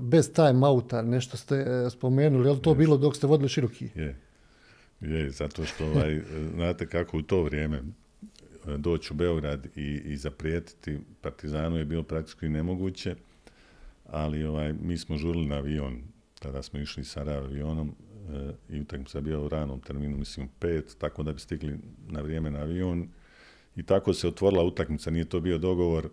bez time outa, nešto ste e, spomenuli, je li to bilo dok ste vodili široki? Je, je, zato što ovaj, znate kako u to vrijeme doći u Beograd i, i zaprijetiti Partizanu je bilo praktički nemoguće, ali ovaj, mi smo žurili na avion, tada smo išli sa avionom e, i utakmica bio u ranom terminu, mislim pet, tako da bi stigli na vrijeme na avion. I tako se otvorila utakmica, nije to bio dogovor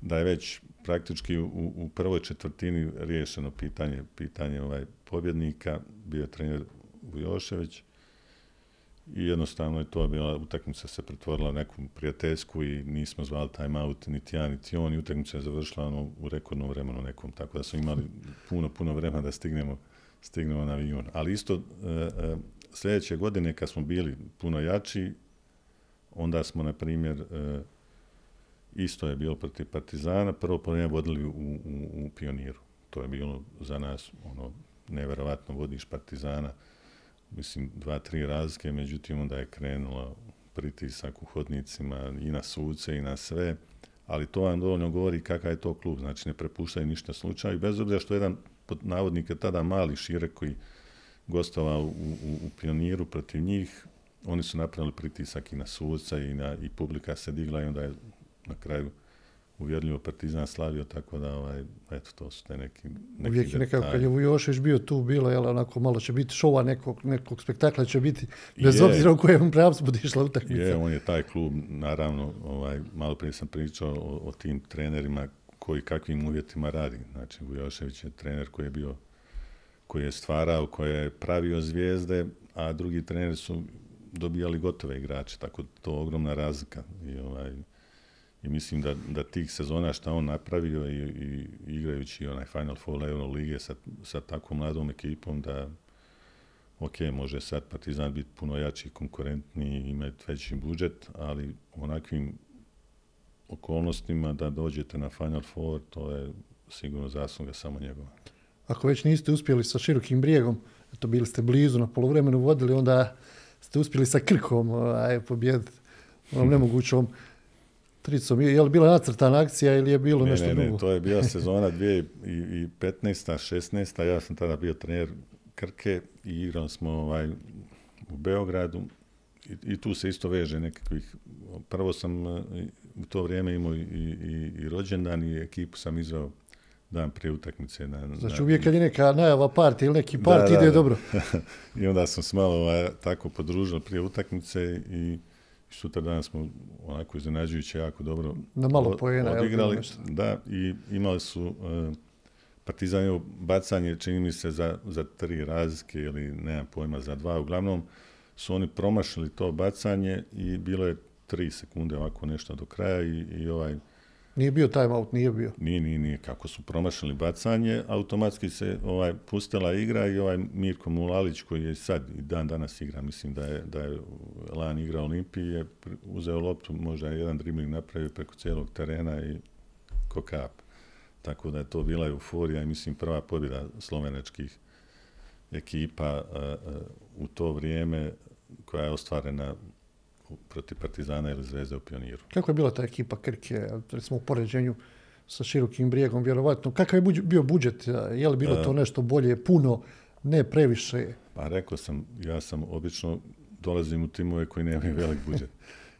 da je već praktički u, u prvoj četvrtini riješeno pitanje, pitanje ovaj pobjednika, bio je trener Vujošević i jednostavno je to bila, utakmica se pretvorila u neku prijateljsku i nismo zvali time out niti ja niti on. I utakmica je završila ono, u rekordnom vremenu nekom, tako da smo imali puno, puno vremena da stignemo, stignemo na avion. Ali isto e, e, sljedeće godine kad smo bili puno jači, onda smo, na primjer, e, isto je bilo protiv Partizana, prvo vrijeme vodili u, u, u Pioniru. To je bilo za nas ono, neverovatno vodiš Partizana, mislim, dva, tri razlike, međutim onda je krenulo pritisak u hodnicima i na suce i na sve, ali to vam dovoljno govori kakav je to klub, znači ne prepuštaju ništa slučaju, bez obzira što jedan pod navodnike tada mali šire koji gostovao u, u, u pioniru protiv njih, oni su napravili pritisak i na suca i, na, i publika se digla i onda je na kraju uvjerljivo Partizan slavio, tako da, ovaj, eto, to su te neki, neki Uvijek je nekako, kad je Vujošević bio tu, bilo, jel, onako, malo će biti šova nekog, nekog spektakla će biti, bez je, obzira u kojem pravcu bude išla utakmica. Je, on je taj klub, naravno, ovaj, malo prije sam pričao o, o tim trenerima koji kakvim uvjetima radi. Znači, Vujošević je trener koji je bio, koji je stvarao, koji je pravio zvijezde, a drugi treneri su dobijali gotove igrače, tako to je ogromna razlika. I, ovaj, i mislim da, da tih sezona šta on napravio i, i igrajući onaj Final Four Euro lige sa, sa tako mladom ekipom da ok, može sad Partizan biti puno jači, konkurentniji, imati veći budžet, ali onakvim okolnostima da dođete na Final Four, to je sigurno zasluga samo njegova. Ako već niste uspjeli sa širokim brijegom, to bili ste blizu na polovremenu vodili, onda ste uspjeli sa Krkom aj, pobjediti onom nemogućom tricom. Je li bila nacrtana akcija ili je bilo ne, nešto ne, drugo? Ne, to je bila sezona 2015. 16. Ja sam tada bio trener Krke i igrali smo ovaj, u Beogradu i, i tu se isto veže nekakvih... Prvo sam u to vrijeme imao i, i, i rođendan i ekipu sam izveo dan prije utakmice. Na, znači na, uvijek kad je neka najava partija ili neki part da, ide da, dobro. I onda smo se malo ovaj, tako podružili prije utakmice i sutra dan smo onako iznenađujuće jako dobro Na malo pojena, odigrali. Da, i imali su uh, Partizan je bacanje, čini mi se, za, za tri razlike ili nemam pojma, za dva. Uglavnom su oni promašili to bacanje i bilo je tri sekunde ovako nešto do kraja i, i ovaj Nije bio time out, nije bio. Nije, nije, nije. Kako su promašili bacanje, automatski se ovaj pustila igra i ovaj Mirko Mulalić koji je sad i dan danas igra, mislim da je, da je lan igra Olimpiji, je uzeo loptu, možda je jedan dribling napravio preko cijelog terena i ko kap. Tako da je to bila euforija i mislim prva pobjeda slovenačkih ekipa uh, uh, u to vrijeme koja je ostvarena protiv Partizana ili Zvezde u Pioniru. Kako je bila ta ekipa Krke, recimo u poređenju sa širokim brijegom, vjerovatno? Kakav je bio budžet? Je li bilo to nešto bolje, puno, ne previše? Pa rekao sam, ja sam obično dolazim u timove koji nemaju velik budžet.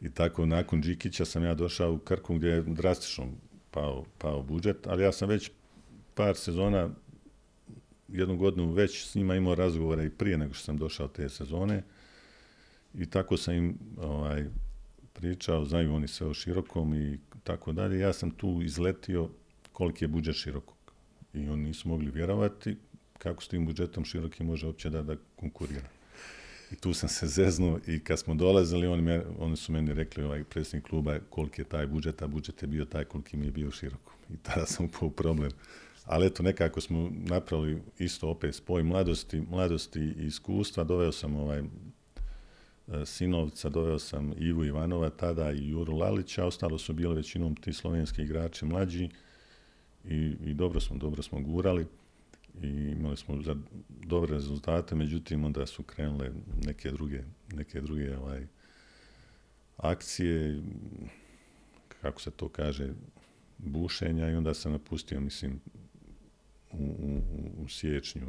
I tako, nakon Džikića sam ja došao u Krku gdje je drastično pao, pao budžet, ali ja sam već par sezona, jednu godinu već s njima imao razgovore i prije nego što sam došao te sezone. I tako sam im ovaj, pričao, znaju oni sve o širokom i tako dalje. Ja sam tu izletio koliki je budžet širokog. I oni nisu mogli vjerovati kako s tim budžetom široki može uopće da, da konkurira. I tu sam se zeznuo i kad smo dolazili, oni, me, oni su meni rekli, ovaj predsjednik kluba, koliki je taj budžet, a budžet je bio taj koliki mi je bio široko. I tada sam upao u problem. Ali eto, nekako smo napravili isto opet spoj mladosti, mladosti i iskustva. Doveo sam ovaj Sinovca, doveo sam Ivu Ivanova tada i Juru Lalića, ostalo su bili većinom ti slovenski igrači mlađi i, i dobro smo, dobro smo gurali i imali smo za dobre rezultate, međutim onda su krenule neke druge, neke druge ovaj, akcije, kako se to kaže, bušenja i onda sam napustio, mislim, siječnju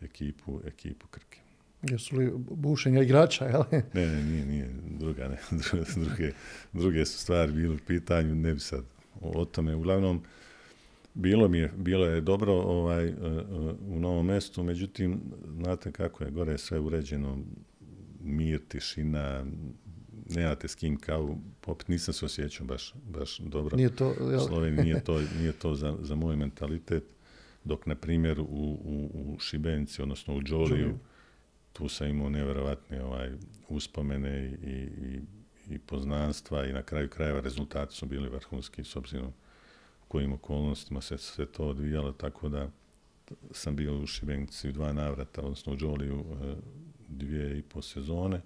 ekipu, ekipu Krke. Jesu li bušenja igrača, jel? Ne, ne, nije, nije. Druga, ne. Druge, druge su stvari bile u pitanju, ne bi sad o tome. Uglavnom, bilo mi je, bilo je dobro ovaj, u novom mjestu, međutim, znate kako je, gore sve uređeno, mir, tišina, nemate s kim kao popit, nisam se osjećao baš, baš dobro. Nije to, Sloveniji nije to, nije to za, za moj mentalitet, dok na primjer u, u, u Šibenici, odnosno u Đoliju, tu sam imao nevjerojatne ovaj, uspomene i, i, i poznanstva i na kraju krajeva rezultati su bili vrhunski s obzirom kojim okolnostima se sve to odvijalo, tako da sam bio u Šibenici dva navrata, odnosno u Đoliju e, dvije i po sezone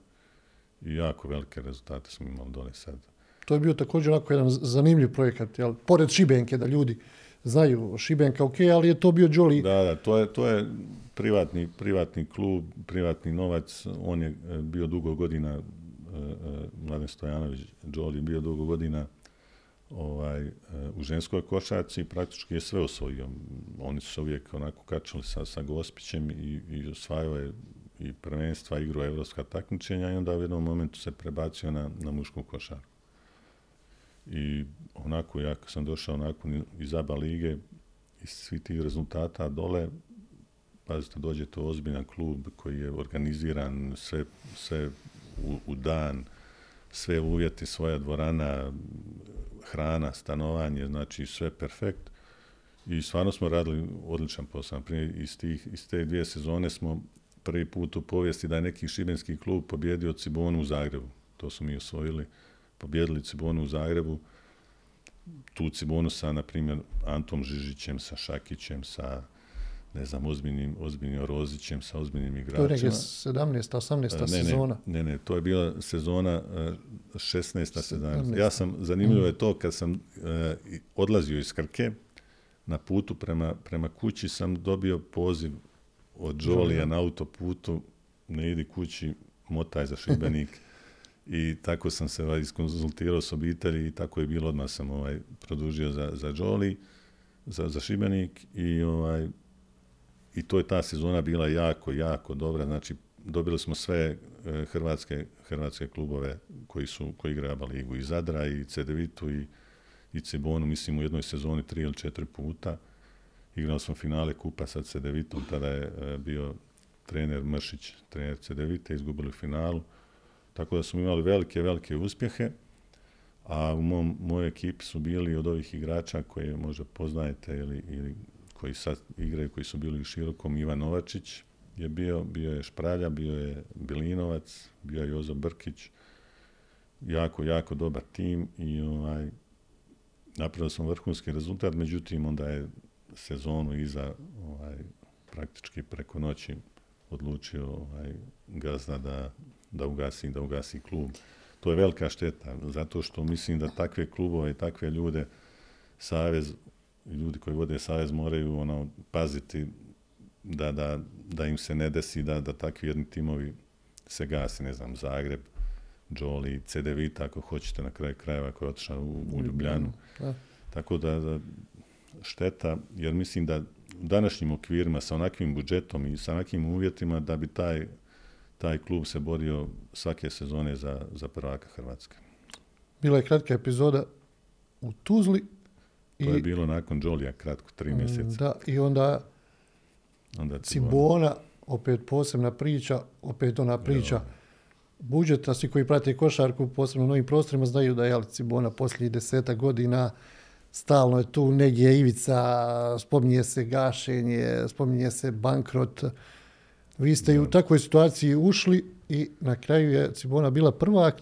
i jako velike rezultate smo imali dole sad. To je bio također onako jedan zanimljiv projekat, jel? pored Šibenke, da ljudi znaju Šibenka, ok, ali je to bio Đoli. Da, da, to je, to je privatni, privatni klub, privatni novac, on je e, bio dugo godina, e, Mladen Stojanović, Đoli bio dugo godina ovaj, u ženskoj košarci praktički je sve osvojio. Oni su se uvijek onako kačali sa, sa Gospićem i, i osvajao je i prvenstva, igru evropska takmičenja i onda u jednom momentu se prebacio na, na mušku košarku. I onako, ja sam došao onako iz ABA lige, iz svih tih rezultata dole, pazite, dođe to ozbiljan klub koji je organiziran sve, sve u, u dan, sve uvjeti, svoja dvorana, hrana, stanovanje, znači sve perfekt. I stvarno smo radili odličan posao. Prije iz, tih, iz te dvije sezone smo prvi put u povijesti da je neki šibenski klub pobjedio Cibonu u Zagrebu. To su mi osvojili. Pobjedili Cibonu u Zagrebu. Tu Cibonu sa, na primjer, Antom Žižićem, sa Šakićem, sa ne znam, ozbiljnim, ozbiljnim Rozićem, sa ozbiljnim igračima. To je 17. 18. Ne, sezona. Ne, ne, to je bila sezona 16. 17. Ja sam, zanimljivo je to, kad sam odlazio iz Krke, na putu prema, prema kući sam dobio poziv od Đolija na autoputu, ne idi kući, motaj za Šibenik. I tako sam se ovaj, iskonzultirao s obitelji i tako je bilo, odmah sam ovaj, produžio za, za Đoli, za, za Šibenik i ovaj, i to je ta sezona bila jako, jako dobra. Znači, dobili smo sve e, hrvatske, hrvatske klubove koji su koji igraju ligu i Zadra i Cedevitu i, i Cibonu, mislim u jednoj sezoni tri ili četiri puta. Igrali smo finale kupa sa Cedevitom, tada je e, bio trener Mršić, trener Cedevite, izgubili finalu. Tako da smo imali velike, velike uspjehe. A u mom, mojoj ekipi su bili od ovih igrača koje možda poznajete ili, ili koji sad igraju, koji su bili u širokom, Ivan Novačić je bio, bio je Špralja, bio je Bilinovac, bio je Jozo Brkić, jako, jako dobar tim i ovaj, napravili smo vrhunski rezultat, međutim onda je sezonu iza ovaj, praktički preko noći odlučio ovaj, gazda da, da ugasi, da ugasi klub. To je velika šteta, zato što mislim da takve klubove i takve ljude Savez, ljudi koji vode Savez moraju ono, paziti da, da, da im se ne desi da, da takvi jedni timovi se gasi, ne znam, Zagreb, Đoli, CDV, ako hoćete na kraju krajeva koji je otišao u, u Ljubljanu. Tako da, da šteta, jer mislim da u današnjim okvirima sa onakvim budžetom i sa onakvim uvjetima da bi taj, taj klub se borio svake sezone za, za prvaka Hrvatske. Bila je kratka epizoda u Tuzli. To i, je bilo nakon Đolija, kratko, tri mm, mjeseca. Da, i onda, onda Cibona, opet posebna priča, opet ona priča budžeta, svi koji prate košarku, posebno u novim prostorima, znaju da je Cibona posljednjih deseta godina stalno je tu negdje ivica, spominje se gašenje, spominje se bankrot. Vi ste i u takvoj situaciji ušli i na kraju je Cibona bila prva,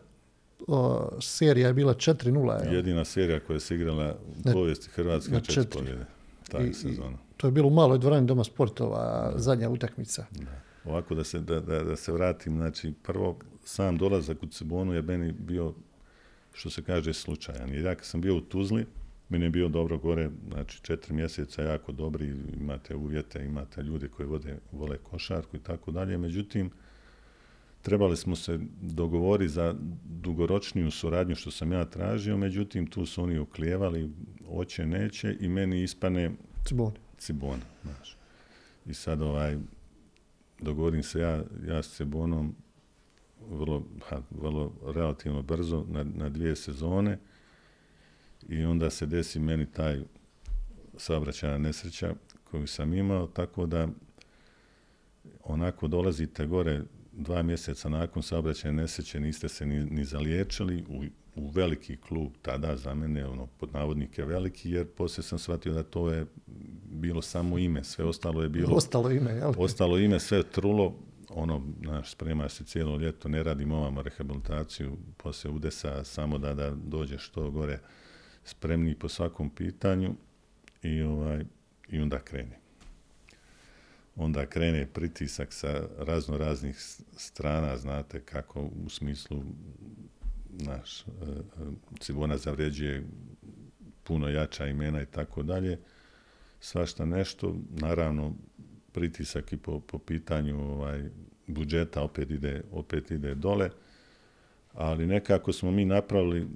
serija je bila 4-0. Jedina serija koja se igrala u povijesti Hrvatske na četiri pobjede. Taj sezona. To je bilo u maloj dvorani Doma sportova, zadnja utakmica. Ovako da se, da, da, da se vratim, znači prvo sam dolazak u Cibonu je meni bio, što se kaže, slučajan. Jer ja kad sam bio u Tuzli, meni je bio dobro gore, znači četiri mjeseca jako dobri, imate uvjete, imate ljude koji vode, vole košarku i tako dalje. Međutim, trebali smo se dogovoriti za dugoročniju suradnju što sam ja tražio, međutim tu su oni oklijevali, oće, neće i meni ispane Cibona. Cibona, znaš. I sad ovaj, dogovorim se ja, ja s Cebonom vrlo, ha, vrlo relativno brzo na, na dvije sezone i onda se desi meni taj saobraćajna nesreća koju sam imao, tako da onako dolazite gore dva mjeseca nakon saobraćajne nesreće, niste se ni, ni zaliječili u, u veliki klub tada za mene, ono, pod navodnike veliki, jer poslije sam shvatio da to je bilo samo ime, sve ostalo je bilo... Ostalo ime, jel? Ostalo ime, sve trulo, ono, znaš, sprema se cijelo ljeto, ne radimo ovamo rehabilitaciju poslije udesa, samo da, da dođe što gore spremni po svakom pitanju i, ovaj, i onda krene. Onda krene pritisak sa razno raznih strana, znate kako u smislu naš, e, e, Cibona zavređuje puno jača imena i tako dalje, svašta nešto, naravno pritisak i po, po pitanju ovaj, budžeta opet ide, opet ide dole, ali nekako smo mi napravili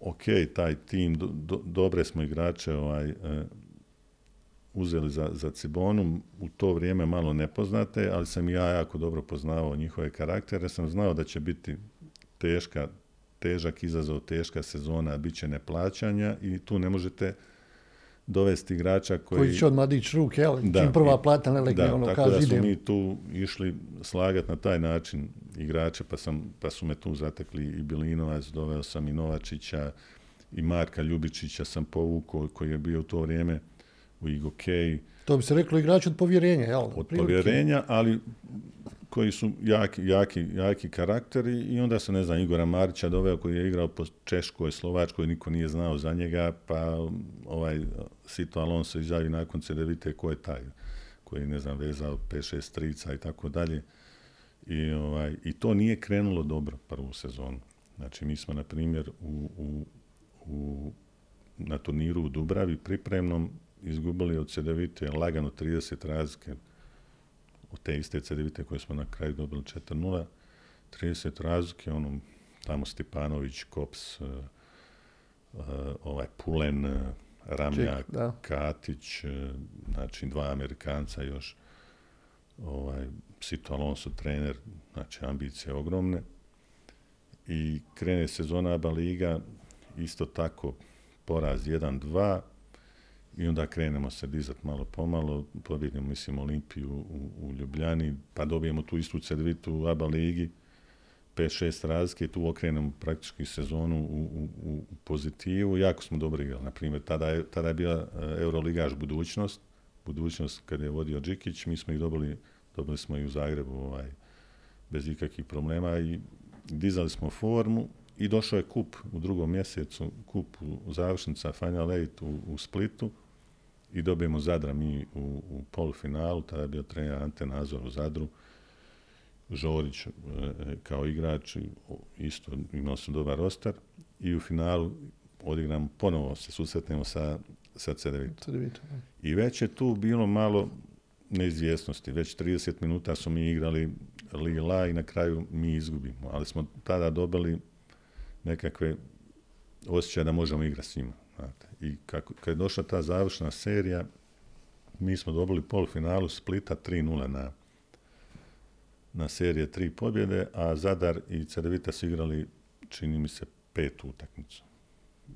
ok, taj tim, do, do, dobre smo igrače ovaj, e, uzeli za, za Cibonu, u to vrijeme malo nepoznate, ali sam ja jako dobro poznavao njihove karaktere, sam znao da će biti teška, težak izazov, teška sezona, bit će neplaćanja i tu ne možete dovesti igrača koji... Koji će odmah dići ruke, jel? Da, Čim prva plata ne legne, ono tako kaže da idem. mi tu išli slagat na taj način igrače, pa, sam, pa su me tu zatekli i Bilinovac, doveo sam i Novačića, i Marka Ljubičića sam povukao, koji je bio u to vrijeme u Igokej. To bi se reklo igrač od povjerenja, jel? Od Prilike. povjerenja, ali koji su jaki, jaki, jaki karakteri i onda se, ne znam, Igora Marića doveo koji je igrao po Češkoj, Slovačkoj, niko nije znao za njega, pa ovaj Sito Alonso izjavi nakon CDVite ko je taj, koji je, ne znam, vezao 5-6 strica i tako dalje. I, ovaj, I to nije krenulo dobro prvu sezonu. Znači, mi smo, na primjer, u, u, u, na turniru u Dubravi pripremnom izgubili od CDVite lagano 30 razlike od te iste CDVite koje smo na kraju dobili 4-0, 30 razlike, ono, tamo Stipanović, Kops, uh, uh, ovaj Pulen, uh, Ramljak. Katić, znači dva Amerikanca još, ovaj, Sito Alonso trener, znači ambicije ogromne. I krene sezona ABA Liga, isto tako poraz 1-2, i onda krenemo se dizati malo pomalo, pobjedimo, mislim, Olimpiju u, u Ljubljani, pa dobijemo tu istu cedvitu u ABA ligi, 5-6 razlike tu okrenemo praktički sezonu u, u, u pozitivu. Jako smo dobro igrali. Na primjer, tada je, tada je bila e, Euroligaš budućnost. Budućnost kad je vodio Džikić, mi smo ih dobili, dobili smo i u Zagrebu ovaj, bez ikakvih problema i dizali smo formu i došao je kup u drugom mjesecu, kup u završnica Final Eight u, u Splitu i dobijemo Zadra mi u, u polufinalu, tada je bio trener Ante Nazor u Zadru, Žorić e, kao igrač, isto imao sam dobar roster i u finalu odigramo, ponovo se susretnemo sa, sa Cedevitom. Cedevita, da. I već je tu bilo malo neizvjesnosti. Već 30 minuta su mi igrali Lila i na kraju mi izgubimo. Ali smo tada dobili nekakve osjećaje da možemo igrati s njima. Znate. I kako, kad je došla ta završna serija, mi smo dobili polufinalu Splita 3-0 na, na serije tri pobjede, a Zadar i Cedevita su igrali, čini mi se, petu utakmicu.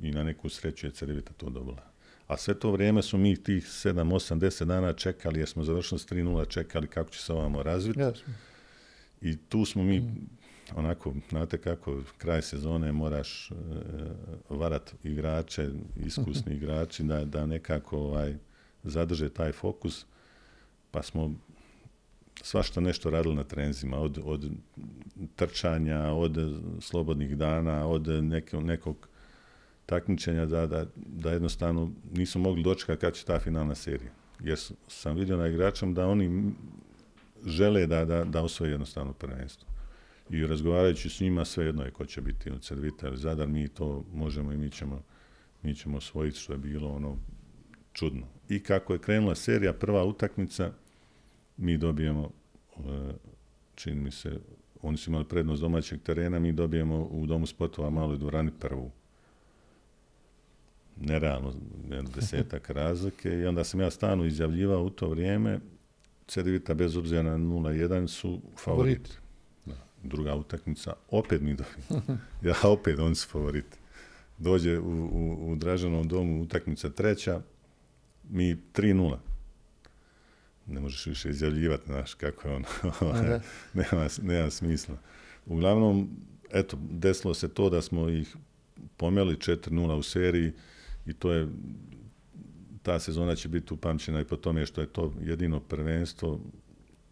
I na neku sreću je Cedevita to dobila. A sve to vrijeme su mi tih 7, 8, 10 dana čekali, jer smo završili s 3-0, čekali kako će se ovamo razviti. I tu smo mi, onako, znate kako, kraj sezone moraš e, varat igrače, iskusni igrači, da, da nekako ovaj, zadrže taj fokus. Pa smo svašta nešto radili na trenzima, od, od trčanja, od slobodnih dana, od nekog, nekog takmičenja da, da, da jednostavno nismo mogli dočekati kad će ta finalna serija. Jer sam vidio na igračom da oni žele da, da, da osvoje jednostavno prvenstvo. I razgovarajući s njima, sve jedno je ko će biti od Cedvita ili Zadar, mi to možemo i mi ćemo, mi ćemo osvojiti, što je bilo ono čudno. I kako je krenula serija, prva utakmica, mi dobijemo, e, čini mi se, oni su imali prednost domaćeg terena, mi dobijemo u Domu sportova maloj dvorani prvu. Nerealno desetak razlike i onda sam ja stanu izjavljivao u to vrijeme Cedevita bez obzira na 0-1 su favoriti. Da. Druga utakmica, opet mi dobim. Ja opet, oni su favoriti. Dođe u, u, u Dražanom domu utakmica treća, mi 3-0. Ne možeš više izjavljivati, znaš, kako je ono. nema, nema smisla. Uglavnom, eto, desilo se to da smo ih pomeli 4-0 u seriji i to je ta sezona će biti upamćena i po tome što je to jedino prvenstvo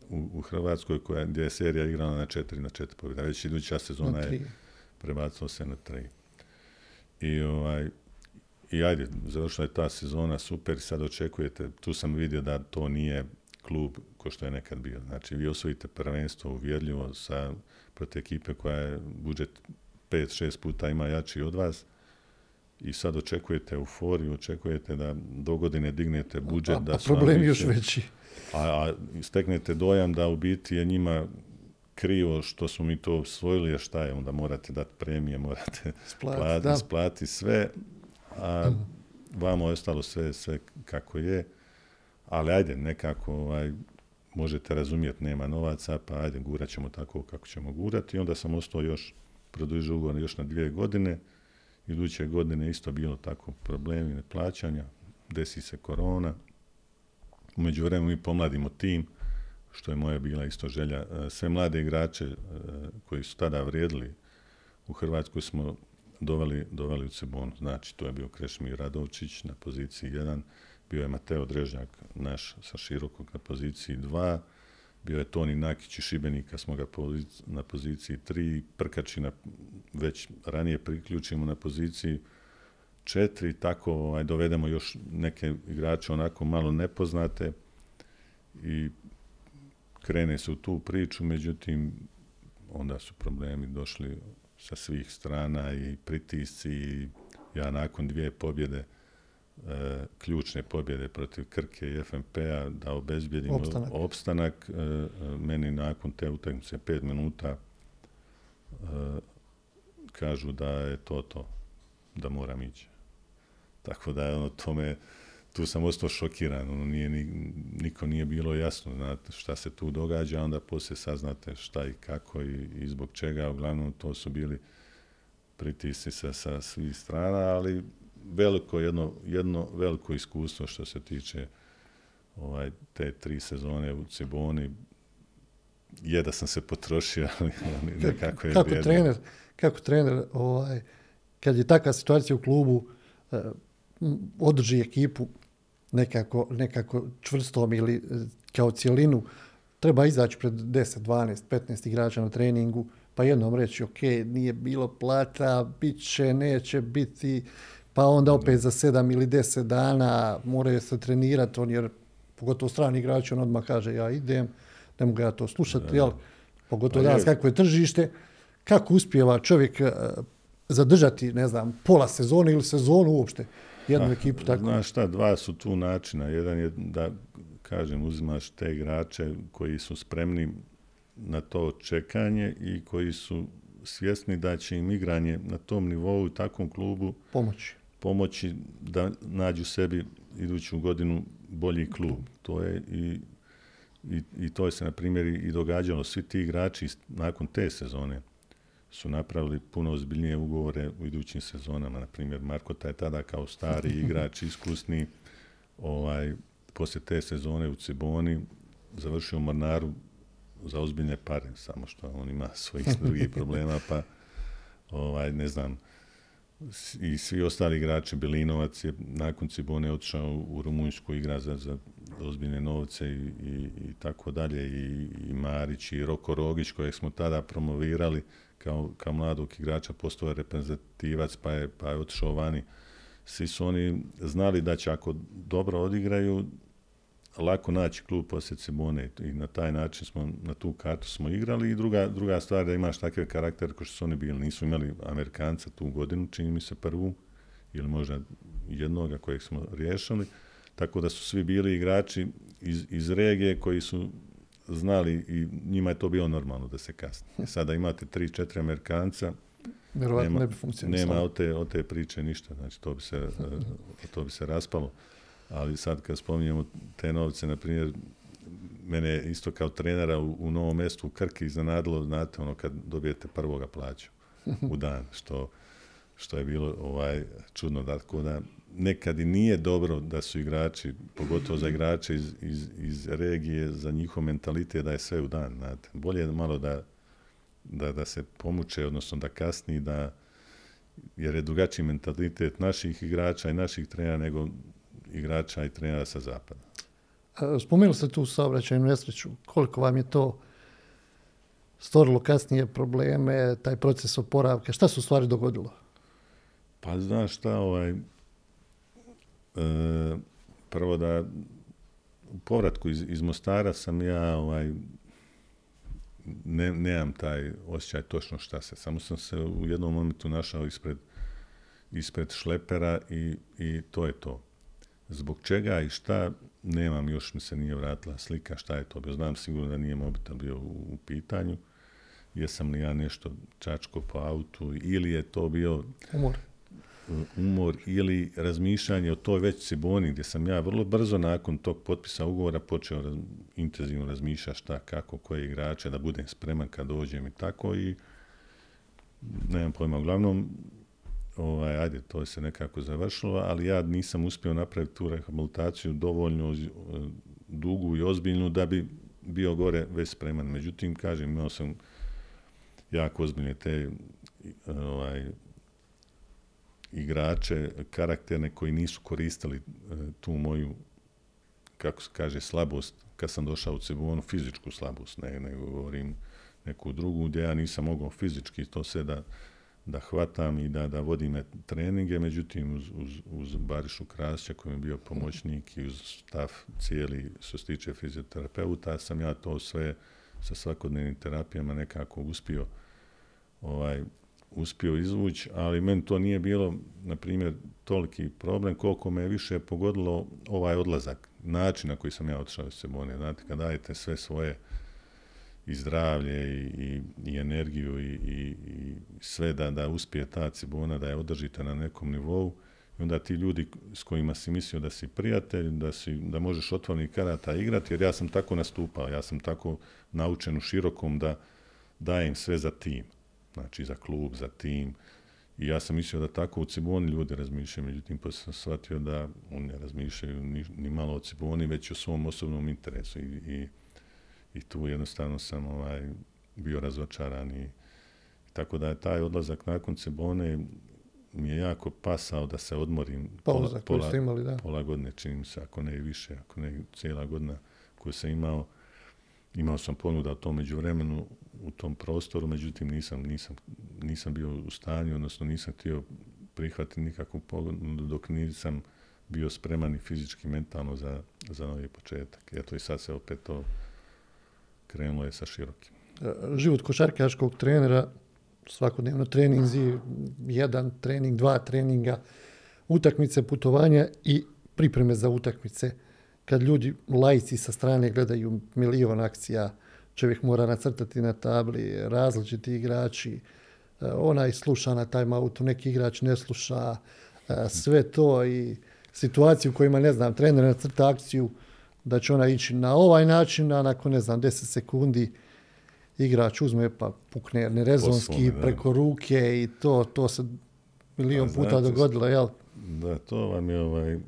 u, u Hrvatskoj koja, gdje je serija igrana na 4 na 4 pobjeda. Već iduća sezona je prebacila se na 3. I, ovaj, I ajde, završila je ta sezona super sad očekujete, tu sam vidio da to nije klub ko što je nekad bio. Znači, vi osvojite prvenstvo uvjerljivo sa protiv ekipe koja je budžet 5-6 puta ima jači od vas i sad očekujete euforiju, očekujete da do godine dignete budžet. A, da a problem još veći. A, a steknete dojam da u biti je njima krivo što smo mi to osvojili, a šta je, onda morate dati premije, morate Splat, plati, splati sve, a vamo je ostalo sve, sve kako je. Ali ajde, nekako ovaj, možete razumjeti, nema novaca, pa ajde, gurat ćemo tako kako ćemo gurati. I onda sam ostao još, produžio ugovor još na dvije godine. Iduće godine isto bilo tako problemi neplaćanja, desi se korona. Umeđu vremenu mi pomladimo tim, što je moja bila isto želja. E, sve mlade igrače e, koji su tada vrijedili u Hrvatskoj smo doveli, doveli u Cebonu. Znači, to je bio Krešmir Radovčić na poziciji 1, bio je Mateo Drežnjak, naš sa širokog na poziciji 2, bio je Toni Nakić iz Šibenika, smo ga na poziciji 3, Prkačina već ranije priključimo na poziciji 4, tako ovaj, dovedemo još neke igrače onako malo nepoznate i krene se u tu priču, međutim, onda su problemi došli sa svih strana i pritisci i ja nakon dvije pobjede e, ključne pobjede protiv Krke i FNP-a da obezbijedim opstanak, opstanak e, e, meni nakon te utakmice pet minuta e, kažu da je to to, da moram ići. Tako da ono tome, tu sam ostao šokiran, ono nije, niko nije bilo jasno, znate šta se tu događa, onda poslije saznate šta i kako i, i zbog čega, uglavnom to su bili pritisci sa, sa svih strana, ali veliko jedno, jedno veliko iskustvo što se tiče ovaj, te tri sezone u Ciboni. Je da sam se potrošio, ali nekako je kako trener, kako trener, ovaj, kad je takva situacija u klubu, eh, održi ekipu nekako, nekako čvrstom ili eh, kao cijelinu, treba izaći pred 10, 12, 15 igrača na treningu, pa jednom reći, ok, nije bilo plata, bit će, neće biti, pa onda opet za sedam ili deset dana moraju se trenirati, on jer pogotovo strani igrač, on odmah kaže ja idem, ne mogu ja to slušati, jel? Pogotovo pa danas kako je tržište, kako uspijeva čovjek uh, zadržati, ne znam, pola sezone ili sezonu uopšte, jednu ah, ekipu tako. Znaš šta, dva su tu načina. Jedan je da, kažem, uzimaš te igrače koji su spremni na to čekanje i koji su svjesni da će im igranje na tom nivou u takvom klubu pomoći pomoći da nađu sebi iduću godinu bolji klub. To je i, i, i to je se na primjer i događalo. Svi ti igrači nakon te sezone su napravili puno ozbiljnije ugovore u idućim sezonama. Na primjer, Marko je tada kao stari igrač, iskusni, ovaj, poslije te sezone u Ciboni završio u Mornaru za ozbiljne pare, samo što on ima svojih drugih problema, pa ovaj, ne znam, i svi ostali igrači, Belinovac je nakon Cibone otišao u Rumunjsku igra za, za ozbiljne novce i, i, i tako dalje, i, i Marić i Roko Rogić kojeg smo tada promovirali kao, kao mladog igrača, postao je reprezentativac pa je, pa je otišao vani. Svi su oni znali da će ako dobro odigraju, lako naći klub poslije Cibone i na taj način smo, na tu kartu smo igrali i druga, druga stvar da imaš takav karakter kao što su oni bili, nisu imali Amerikanca tu godinu, čini mi se prvu ili možda jednoga kojeg smo riješili, tako da su svi bili igrači iz, iz regije koji su znali i njima je to bilo normalno da se kasni. Sada imate tri, četiri Amerikanca Vjerovatno nema, ne bi funkcionisalo. nema od te, od te priče ništa, znači to bi se, to bi se raspalo. Ali sad kad spominjemo te novce, na primjer, mene isto kao trenera u, u Novom mjestu u Krki iznenadilo, znate, ono kad dobijete prvoga plaću u dan, što, što je bilo ovaj čudno. Tako da nekad i nije dobro da su igrači, pogotovo za igrače iz, iz, iz regije, za njihov mentalitet da je sve u dan. Znate. Bolje je malo da, da, da se pomuče, odnosno da kasni, da, jer je drugačiji mentalitet naših igrača i naših trenera nego igrača i trenera sa zapada. Spomenuli ste tu saobraćajnu nesreću. Koliko vam je to stvorilo kasnije probleme, taj proces oporavka? Šta se u stvari dogodilo? Pa znaš šta, ovaj, e, prvo da u povratku iz, iz Mostara sam ja ovaj, ne, nemam taj osjećaj točno šta se. Samo sam se u jednom momentu našao ispred, ispred šlepera i, i to je to. Zbog čega i šta, nemam, još mi se nije vratila slika šta je to bio. Znam sigurno da nije mobitel bio u, u pitanju. Jesam li ja nešto čačko po autu ili je to bio Umor. umor ili razmišljanje o toj već Ciboni gdje sam ja vrlo brzo nakon tog potpisa ugovora počeo raz, intenzivno razmišljati šta, kako, koje igrače, da budem spreman kad dođem i tako i nemam pojma. Uglavnom, ovaj, ajde, to je se nekako završilo, ali ja nisam uspio napraviti tu rehabilitaciju dovoljno dugu i ozbiljnu da bi bio gore već spreman. Međutim, kažem, imao sam jako ozbiljne te ovaj, igrače karakterne koji nisu koristili e, tu moju kako se kaže slabost kad sam došao u Cibonu, fizičku slabost, ne, ne govorim neku drugu gdje ja nisam mogao fizički to sve da, da hvatam i da, da vodim treninge, međutim uz, uz, uz Barišu Krasća koji je bio pomoćnik i uz stav cijeli što se tiče fizioterapeuta, sam ja to sve sa svakodnevnim terapijama nekako uspio ovaj, uspio izvući, ali meni to nije bilo, na primjer, toliki problem koliko me je više pogodilo ovaj odlazak, način na koji sam ja otišao iz Sebonije. Znate, kad dajete sve svoje i zdravlje i, i, i energiju i, i, sve da, da uspije ta Cibona, da je održite na nekom nivou, i onda ti ljudi s kojima si mislio da si prijatelj, da, si, da možeš otvornih karata igrati, jer ja sam tako nastupao, ja sam tako naučen u širokom da dajem sve za tim znači za klub, za tim. I ja sam mislio da tako u Ciboni ljudi razmišljaju, međutim poslije sam shvatio da oni ne razmišljaju ni, ni malo o Ciboni, već o svom osobnom interesu i, i, i tu jednostavno sam ovaj, bio razočaran i tako da je taj odlazak nakon Cibone mi je jako pasao da se odmorim pola, pola, imali, da. pola godine, činim se, ako ne i više, ako ne cijela godina koju sam imao. Imao sam ponuda o tom međuvremenu u tom prostoru, međutim nisam, nisam, nisam bio u stanju, odnosno nisam htio prihvatiti nikakvu ponudu dok nisam bio spreman i fizički mentalno za, za novi početak. Eto i sad se opet to krenulo je sa širokim. Život košarkaškog trenera, svakodnevno treninzi, jedan trening, dva treninga, utakmice, putovanja i pripreme za utakmice. Kad ljudi, lajci sa strane gledaju milion akcija, čovjek mora nacrtati na tabli, različiti igrači, e, onaj sluša na time outu, neki igrač ne sluša, e, sve to i situacije u kojima, ne znam, trener nacrta akciju da će ona ići na ovaj način, a nakon, ne znam, 10 sekundi igrač uzme pa pukne nerezonski preko ruke i to, to se milion pa, puta dogodilo, jel? Da, to vam je ovaj, e,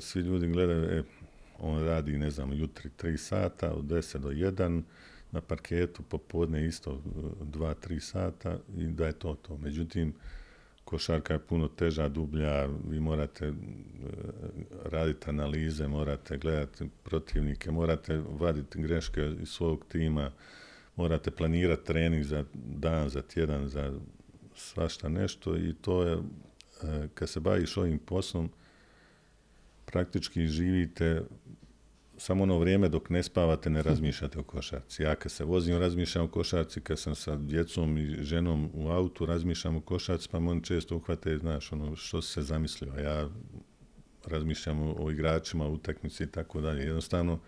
svi ljudi gledaju, e, on radi, ne znam, jutri 3 sata, od 10 do 1, na parketu, popodne isto 2-3 sata i da je to to. Međutim, košarka je puno teža, dublja, vi morate e, raditi analize, morate gledati protivnike, morate vaditi greške iz svog tima, morate planirati trening za dan, za tjedan, za svašta nešto i to je, e, kad se baviš ovim poslom, praktički živite samo ono vrijeme dok ne spavate ne razmišljate o košarci. Ja kad se vozim razmišljam o košarci, kad sam sa djecom i ženom u autu razmišljam o košarci, pa oni često uhvate, znaš, ono, što se zamislio. Ja razmišljam o, o igračima, utakmici i tako dalje. Jednostavno,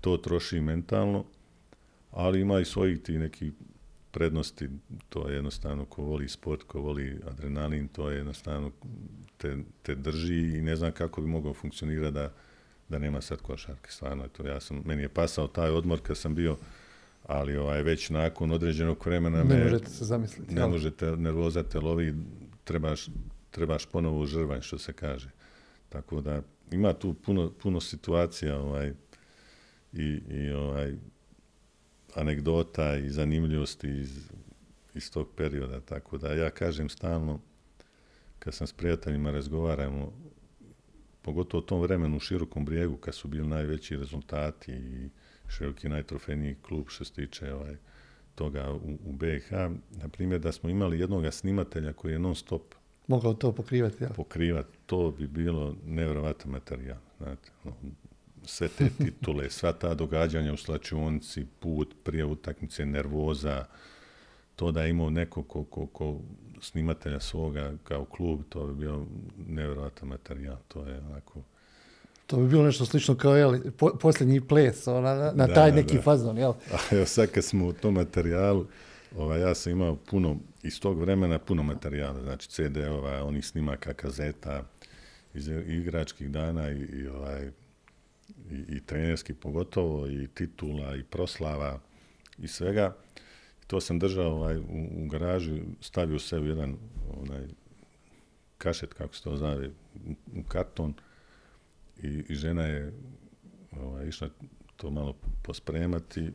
to troši mentalno, ali ima i svojih ti neki prednosti, to je jednostavno ko voli sport, ko voli adrenalin, to je jednostavno te, te drži i ne znam kako bi mogao funkcionirati da, da nema sad košarke. Stvarno je to, ja sam, meni je pasao taj odmor kad sam bio, ali ovaj, već nakon određenog vremena Ne me, možete se zamisliti. ne jel? možete, nervoza te lovi, trebaš, trebaš ponovo žrvanj, što se kaže. Tako da ima tu puno, puno situacija ovaj, i, i ovaj, anegdota i zanimljivosti iz, iz tog perioda. Tako da ja kažem stalno, kad sam s prijateljima razgovaramo, pogotovo u tom vremenu u širokom brijegu, kad su bili najveći rezultati i široki najtrofejniji klub što se tiče ovaj, toga u, u BiH, na primjer da smo imali jednog snimatelja koji je non stop Mogao to pokrivati. Jel? pokrivati, to bi bilo nevjerovatan materijal. Znate, ono, sve te titule, sva ta događanja u slačionici, put prije utakmice, nervoza, to da je imao neko ko, ko, ko snimatelja svoga kao klub, to bi bio nevjerojatan materijal. To je onako... To bi bilo nešto slično kao jel, po, posljednji ples, ona, na, na Da, taj neki da. fazon, jel? A evo sad kad smo u tom materijalu, ovaj, ja sam imao puno, iz tog vremena puno materijala, znači CD-ova, onih snimaka, kazeta, iz igračkih dana i, i, ovaj, i, i trenerski pogotovo, i titula, i proslava, i svega. To sam držao ovaj, u, u garaži, stavio u jedan onaj, kašet, kako se to zove, u, karton i, i žena je ovaj, išla to malo pospremati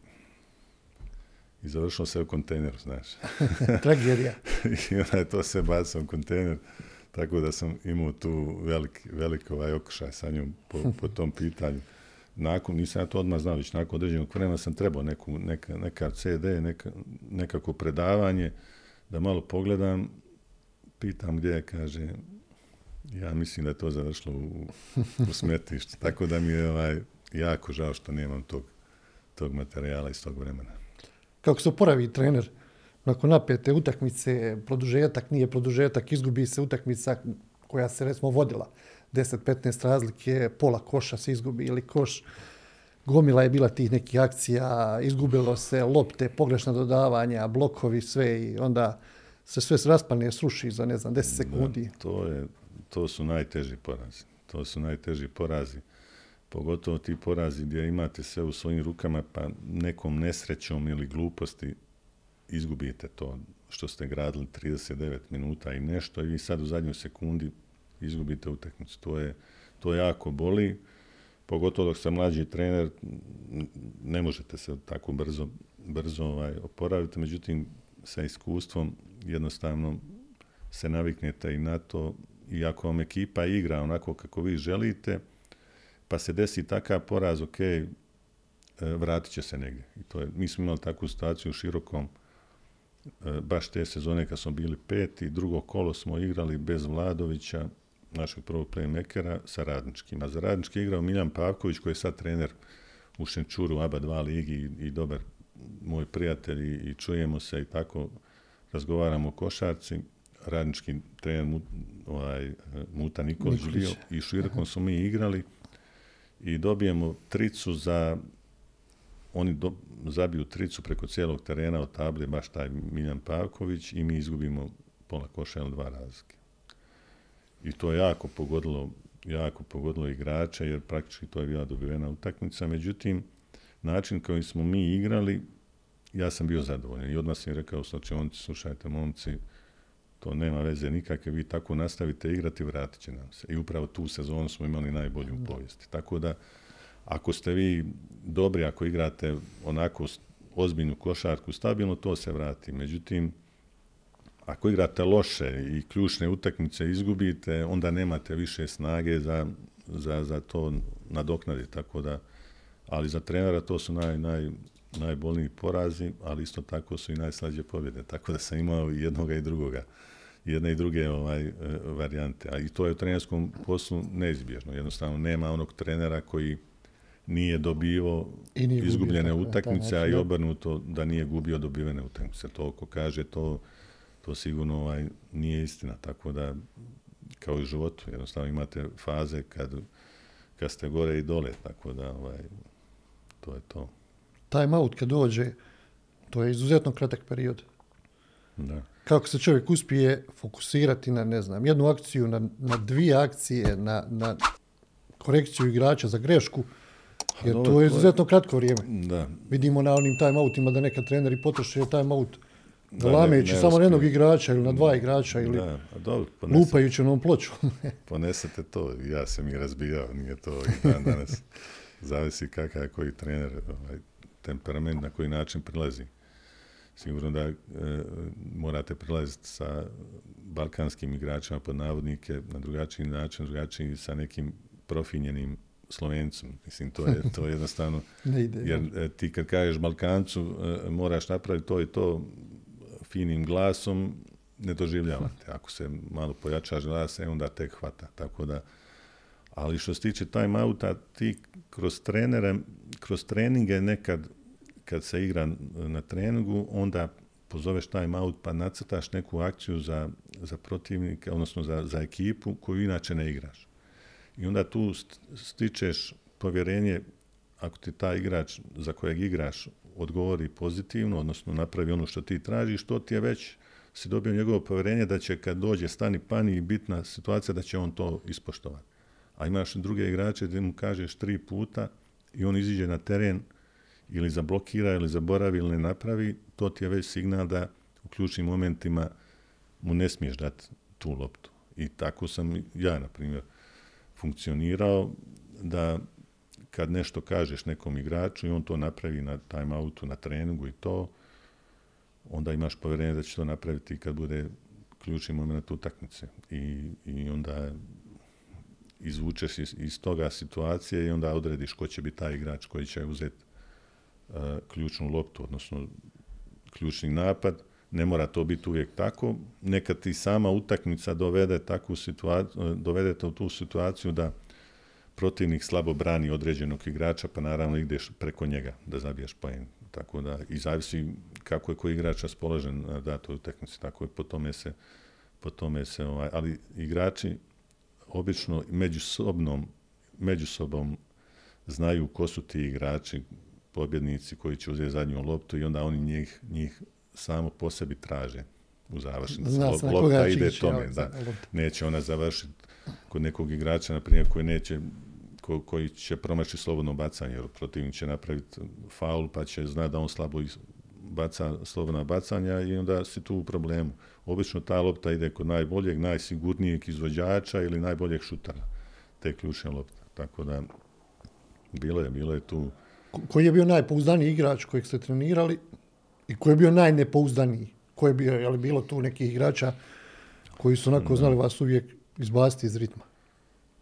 i završilo se u kontejneru, znaš. Tragedija. I onda je to sve bacao u kontejner, tako da sam imao tu velik, velik ovaj okušaj sa njom po, po tom pitanju. Nakon, nisam ja to odmah znao, već nakon određenog vremena sam trebao neku, neka, neka CD, neka, nekako predavanje, da malo pogledam, pitam gdje je, kaže, ja mislim da je to završilo u, u smetlištu. Tako da mi je ovaj, jako žao što nemam tog, tog materijala iz tog vremena. Kako se oporavi trener nakon napete utakmice, produžetak, nije produžetak, izgubi se utakmica koja se recimo vodila 10-15 razlike, pola koša se izgubi ili koš, gomila je bila tih nekih akcija, izgubilo se lopte, pogrešna dodavanja, blokovi, sve i onda se sve raspane, sruši za ne znam 10 sekundi. Da, to, je, to su najteži porazi. To su najteži porazi. Pogotovo ti porazi gdje imate sve u svojim rukama, pa nekom nesrećom ili gluposti izgubite to što ste gradili 39 minuta i nešto i vi sad u zadnjoj sekundi izgubite utakmicu. To je, to jako boli, pogotovo dok ste mlađi trener, ne možete se tako brzo, brzo ovaj, oporaviti, međutim sa iskustvom jednostavno se naviknete i na to i ako vam ekipa igra onako kako vi želite, pa se desi takav poraz, ok, e, vratit će se negdje. I to je, mi smo imali takvu situaciju u širokom, e, baš te sezone kad smo bili peti, drugo kolo smo igrali bez Vladovića, našeg prvog playmakera, sa radničkim. A za radnički je igrao Miljan Pavković, koji je sad trener u Šenčuru, ABA 2 ligi i, i dobar moj prijatelj i, i čujemo se i tako razgovaramo o košarci. Radnički trener Mu, ovaj, Muta Nikolić bio i širokom smo mi igrali i dobijemo tricu za oni do, zabiju tricu preko cijelog terena od table, baš taj Miljan Pavković i mi izgubimo pola koša ili dva razlike. I to je jako pogodilo, jako pogodilo igrača, jer praktički to je bila dobivena utakmica. Međutim, način koji smo mi igrali, ja sam bio zadovoljan. I odmah sam rekao slačionci, slušajte momci, to nema veze nikakve, vi tako nastavite igrati, vratit će nam se. I upravo tu sezonu smo imali najbolju u povijesti. Tako da, ako ste vi dobri, ako igrate onako ozbiljnu košarku, stabilno, to se vrati. Međutim, ako igrate loše i ključne utakmice izgubite, onda nemate više snage za, za, za to nadoknaditi. Tako da, ali za trenera to su naj, naj, najbolniji porazi, ali isto tako su i najslađe pobjede. Tako da sam imao i jednoga i drugoga jedne i druge ovaj, varijante. A i to je u trenerskom poslu neizbježno. Jednostavno nema onog trenera koji nije dobio nije izgubljene gubio, utakmice, a i obrnuto da nije gubio dobivene utakmice. To ko kaže, to, to sigurno ovaj, nije istina. Tako da, kao i u životu, jednostavno imate faze kad, kad ste gore i dole, tako da ovaj, to je to. Time out kad dođe, To je izuzetno kratak period. Da. Kako se čovjek uspije fokusirati na, ne znam, jednu akciju, na, na dvije akcije, na, na korekciju igrača za grešku, jer dobro, to je to je- izuzetno kratko vrijeme. Da, Vidimo na onim timeoutima da nekad treneri potroše timeout lamejući samo na jednog igrača ili na dva igrača ili da, dobro, ponese- lupajući onom ploču. ponesete to. Ja sam i razbijao, nije to i dan danas. Zavisi kakav je koji trener, ovaj, temperament, na koji način prilazi. Sigurno da e, morate prilaziti sa balkanskim igračima pod navodnike na drugačiji način, drugačiji sa nekim profinjenim Slovencom. Mislim, to je, to je jednostavno ne ide. Jer e, ti kad kažeš Balkancu e, moraš napraviti to i to finim glasom, ne doživljavate. Ako se malo pojačaš glas, e, onda tek hvata. Tako da, ali što se tiče time-outa, ti kroz trenere, kroz treninge nekad kad se igra na treningu, onda pozoveš time-out pa nacrtaš neku akciju za, za protivnika, odnosno za, za ekipu koju inače ne igraš. I onda tu st- stičeš povjerenje ako ti taj igrač za kojeg igraš odgovori pozitivno, odnosno napravi ono što ti tražiš, to ti je već si dobio njegovo povjerenje da će kad dođe stani pani i bitna situacija da će on to ispoštovati. A imaš druge igrače gdje mu kažeš tri puta i on iziđe na teren ili zablokira ili zaboravi ili ne napravi, to ti je već signal da u ključnim momentima mu ne smiješ dati tu loptu. I tako sam ja, na primjer, funkcionirao da kad nešto kažeš nekom igraču i on to napravi na timeoutu, na treningu i to, onda imaš povjerenje da će to napraviti kad bude ključni moment utakmice. I, i onda izvučeš iz, iz toga situacije i onda odrediš ko će biti taj igrač koji će uzeti uh, ključnu loptu, odnosno ključni napad. Ne mora to biti uvijek tako. Nekad ti sama utakmica dovede takvu situaciju, dovedete u tu situaciju da protivnik slabo brani određenog igrača, pa naravno ideš preko njega da zabiješ poen. Tako da, i zavisi kako je koji igrač raspoložen na datoj utakmici, tako je po tome se, po tome se ovaj, ali igrači obično međusobnom, međusobom znaju ko su ti igrači, pobjednici koji će uzeti zadnju loptu i onda oni njih, njih samo po sebi traže u završnici. Zna se Lopta ide ići, tome, da. lopta. Neće ona završiti kod nekog igrača, na primjer, koji neće ko, koji će promašiti slobodno bacanje, jer protivnik će napraviti faul, pa će zna da on slabo baca slobodna bacanja i onda si tu u problemu. Obično ta lopta ide kod najboljeg, najsigurnijeg izvođača ili najboljeg šutara, te ključne lopte. Tako da, bilo je, bilo je tu Ko- Koji je bio najpouzdaniji igrač kojeg ste trenirali i koji je bio najnepouzdaniji? Koji je bio, je li bilo tu nekih igrača koji su onako znali vas uvijek izbaciti iz ritma?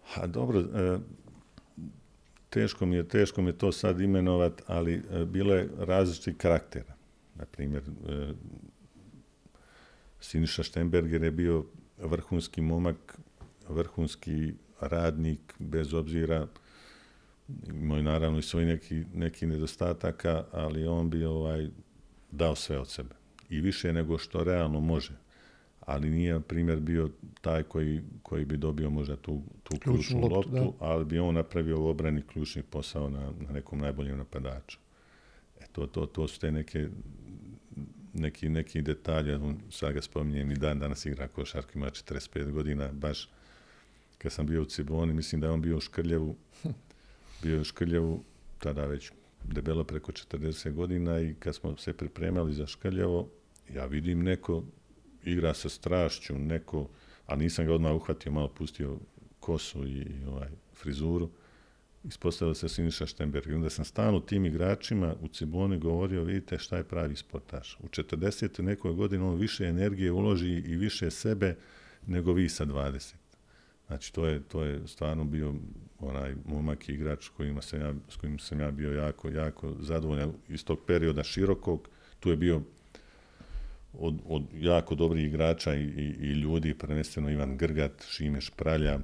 Ha, dobro, e, teško mi je, teško mi je to sad imenovat, ali e, bilo je različitih karaktera. Na primjer, e, Siniša Štemberger je bio vrhunski momak, vrhunski radnik, bez obzira imao je naravno i svoj neki, neki nedostataka, ali on bi ovaj, dao sve od sebe. I više nego što realno može. Ali nije, primjer, bio taj koji, koji bi dobio možda tu, tu Ključnu ključnu loptu, loptu, ali bi on napravio u obrani ključni posao na, na nekom najboljem napadaču. E to, to, to su te neke neki, neki detalje, sad ga spominjem i dan danas igra košarku, ima 45 godina, baš kad sam bio u Ciboni, mislim da je on bio u Škrljevu, bio je u Škrljevu, tada već debelo preko 40 godina i kad smo se pripremali za Škrljevo, ja vidim neko igra sa strašću, neko, a nisam ga odmah uhvatio, malo pustio kosu i, i ovaj, frizuru, ispostavio se Siniša Štemberg. I onda sam stalno tim igračima u Ciboni govorio, vidite šta je pravi sportaš. U 40. nekoj godini on više energije uloži i više sebe nego vi sa 20. Znači, to je, to je stvarno bio onaj momak igrač kojima sam ja, s kojim sam ja bio jako, jako zadovoljan iz tog perioda širokog. Tu je bio od, od jako dobrih igrača i, i, i ljudi, prvenstveno Ivan Grgat, Šime Špralja,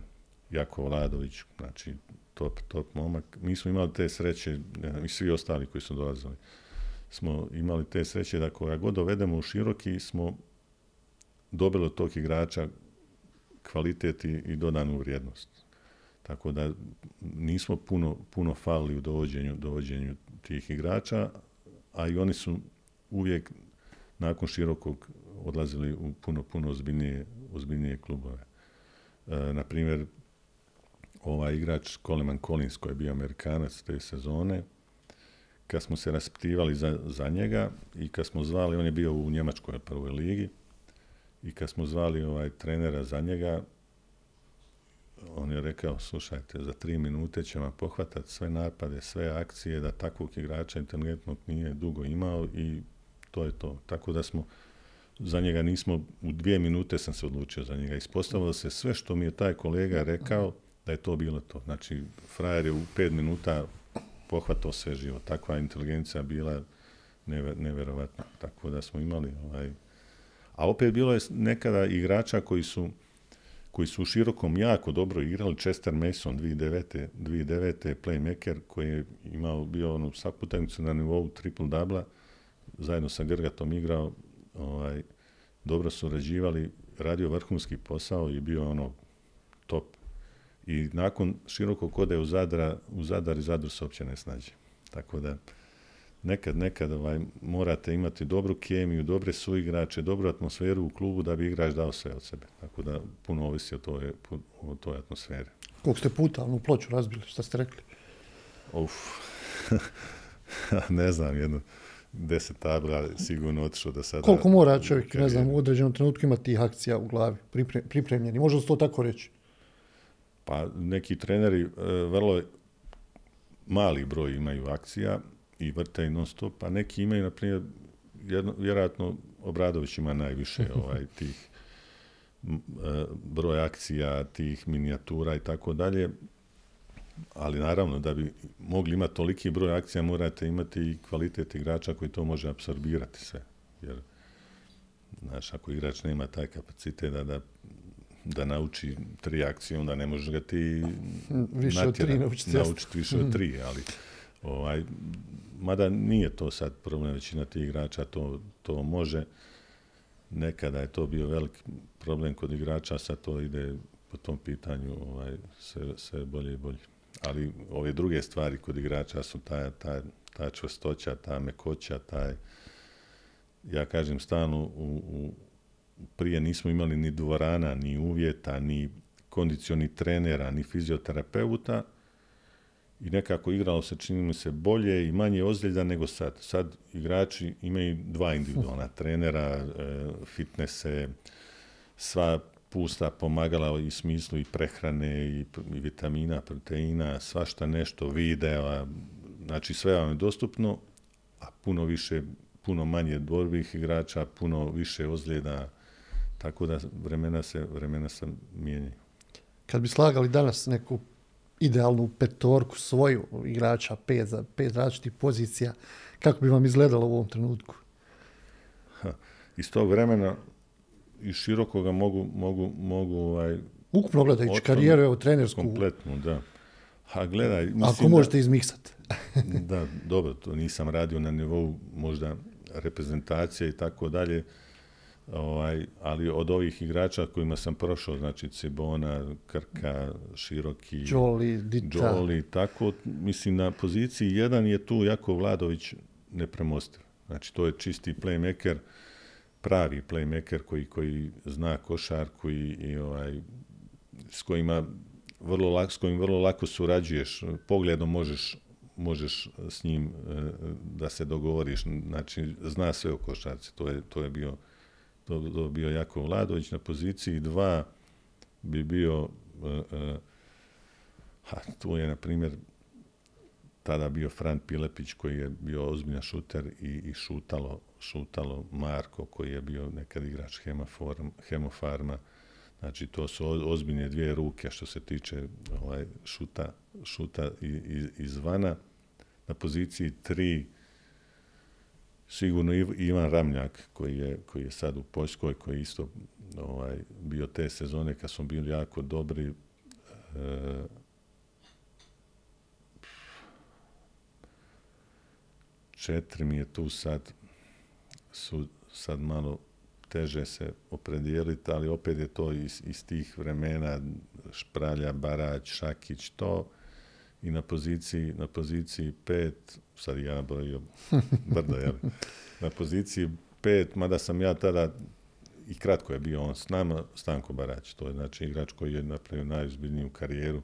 Jako Vladović, znači top, top momak. Mi smo imali te sreće, i svi ostali koji su dolazili, smo imali te sreće da koja god dovedemo u široki smo dobili od tog igrača kvalitet i, i dodanu vrijednost. Tako da nismo puno, puno falili u dovođenju, dovođenju tih igrača, a i oni su uvijek nakon širokog odlazili u puno, puno ozbiljnije, ozbiljnije klubove. E, na primjer, ovaj igrač Coleman Collins koji je bio Amerikanac te sezone, kad smo se raspitivali za, za njega i kad smo zvali, on je bio u Njemačkoj prvoj ligi, i kad smo zvali ovaj trenera za njega, on je rekao, slušajte, za tri minute će vam pohvatati sve napade, sve akcije, da takvog igrača inteligentnog nije dugo imao i to je to. Tako da smo, za njega nismo, u dvije minute sam se odlučio za njega. Ispostavilo se sve što mi je taj kolega rekao, da je to bilo to. Znači, frajer je u pet minuta pohvatao sve živo. Takva inteligencija bila neverovatna. Tako da smo imali ovaj... A opet bilo je nekada igrača koji su koji su u širokom jako dobro igrali. Chester Mason 2009. 2009. playmaker koji je imao bio onu svaku utakmicu na nivou triple dubla zajedno sa Grgatom igrao ovaj, dobro surađivali, radio vrhunski posao i bio ono top. I nakon širokog kode u Zadra, u Zadar i Zadru se uopće ne snađe. Tako da, nekad, nekad ovaj, morate imati dobru kemiju, dobre suigrače, dobru atmosferu u klubu da bi igrač dao sve od sebe. Tako da puno ovisi o toj, o toj atmosferi. Koliko ste puta onu ploču razbili, šta ste rekli? Uf, ne znam, jedno deset tabla sigurno otišao da sada... Koliko mora čovjek, ne znam, u određenom trenutku imati tih akcija u glavi, pripremljeni, može se to tako reći? Pa neki treneri e, vrlo mali broj imaju akcija, i vrte i non stop, a neki imaju, na primjer, vjerojatno Obradović ima najviše ovaj, tih e, broj akcija, tih minijatura i tako dalje, ali naravno da bi mogli imati toliki broj akcija morate imati i kvalitet igrača koji to može apsorbirati sve. Jer, znaš, ako igrač nema taj kapacitet da, da, da nauči tri akcije, onda ne može ga ti više od tri naučiti. naučiti više od tri, ali ovaj, mada nije to sad problem, većina tih igrača to, to može. Nekada je to bio velik problem kod igrača, sad to ide po tom pitanju ovaj, sve, sve bolje i bolje. Ali ove druge stvari kod igrača su ta, ta, ta čvrstoća, ta mekoća, taj, ja kažem stalno, u, u, prije nismo imali ni dvorana, ni uvjeta, ni kondicioni trenera, ni fizioterapeuta, i nekako igralo se, čini mi se, bolje i manje ozljeda nego sad. Sad igrači imaju dva individualna trenera, e, fitnese, sva pusta pomagala i smislu i prehrane i, i vitamina, proteina, svašta nešto, videa, znači sve vam je dostupno, a puno više, puno manje dvorbih igrača, puno više ozljeda, tako da vremena se, vremena se mijenjaju. Kad bi slagali danas neku idealnu petorku svoju igrača, pet, za, pet različitih pozicija, kako bi vam izgledalo u ovom trenutku? Ha, iz tog vremena i širokoga mogu, mogu, mogu ovaj, Ukupno gledajući karijeru, evo, trenersku. Kompletnu, da. Ha, gledaj, mislim Ako možete izmiksati. da, dobro, to nisam radio na nivou možda reprezentacije i tako dalje, Ovaj, ali od ovih igrača kojima sam prošao, znači Cibona, Krka, Široki, Joli, Dita. Joli, tako, mislim na poziciji jedan je tu jako Vladović nepremostiv. Znači to je čisti playmaker, pravi playmaker koji, koji zna košarku i, i ovaj, s kojima vrlo lako, s kojim vrlo lako surađuješ, pogledom možeš možeš s njim e, da se dogovoriš, znači zna sve o košarci, to je, to je bio to, bi bio Jako Vladović. Na poziciji dva bi bio, uh, ha, tu je, na primjer, tada bio Fran Pilepić koji je bio ozbiljan šuter i, i šutalo, šutalo Marko koji je bio nekad igrač Hemofarma, Hemofarma. Znači to su ozbiljne dvije ruke što se tiče ovaj, šuta, šuta izvana. Na poziciji tri sigurno Ivan Ramljak koji je, koji je sad u Poljskoj, koji je isto ovaj, bio te sezone kad smo bili jako dobri. E, četiri mi je tu sad, su sad malo teže se opredijeliti, ali opet je to iz, iz tih vremena Špralja, Barać, Šakić, to i na poziciji, na poziciji pet sad ja nabrojio brda, jel? Na poziciji pet, mada sam ja tada i kratko je bio on s nama, Stanko Barać. To je znači igrač koji je napravio najuzbiljniju karijeru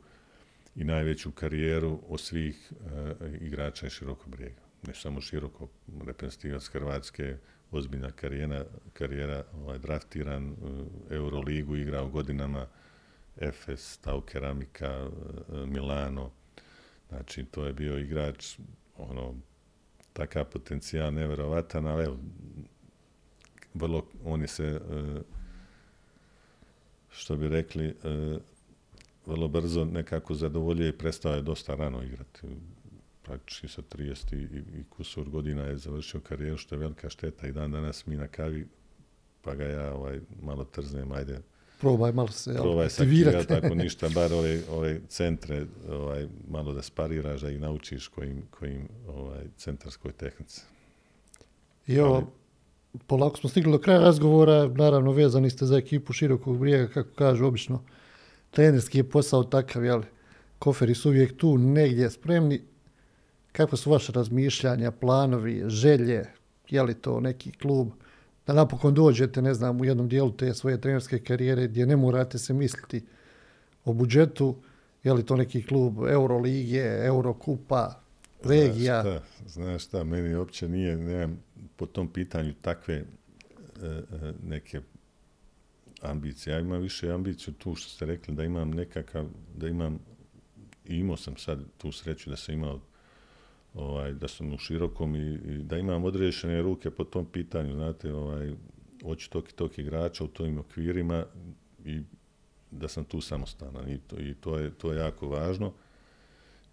i najveću karijeru od svih uh, igrača iz širokog brijega. Ne samo široko, reprezentativac Hrvatske, ozbiljna karijera, karijera ovaj, draftiran, uh, Euroligu igrao godinama, Efes, Tau Keramika, uh, Milano. Znači, to je bio igrač, ono, takav potencijal neverovatan, ali evo, vrlo, on je se, što bi rekli, vrlo brzo nekako zadovoljio i prestao je dosta rano igrati. Praktički sa 30 i, i kusur godina je završio karijeru, što je velika šteta i dan danas mi na kavi, pa ga ja ovaj, malo trznem, ajde, probaj malo se probaj aktivirati. tako ništa, bar ove, ove centre ovaj, malo da spariraš, da ih naučiš kojim, kojim ovaj, centarskoj tehnici. I Ali, polako smo stigli do kraja razgovora, naravno vezani ste za ekipu širokog brijega, kako kažu obično, trenerski je posao takav, jel? Koferi su uvijek tu, negdje spremni. Kako su vaše razmišljanja, planovi, želje, je li to neki klub, da napokon dođete, ne znam, u jednom dijelu te svoje trenerske karijere gdje ne morate se misliti o budžetu, je li to neki klub Euroligije, Eurokupa, regija? Znaš šta, znaš šta meni uopće nije, nemam po tom pitanju takve e, e, neke ambicije. Ja imam više ambiciju tu što ste rekli da imam nekakav, da imam, i imao sam sad tu sreću da sam imao ovaj, da sam u širokom i, i da imam odrešene ruke po tom pitanju, znate, ovaj, hoću tog i tog igrača u tojim okvirima i da sam tu samostanan i to, i to, je, to je jako važno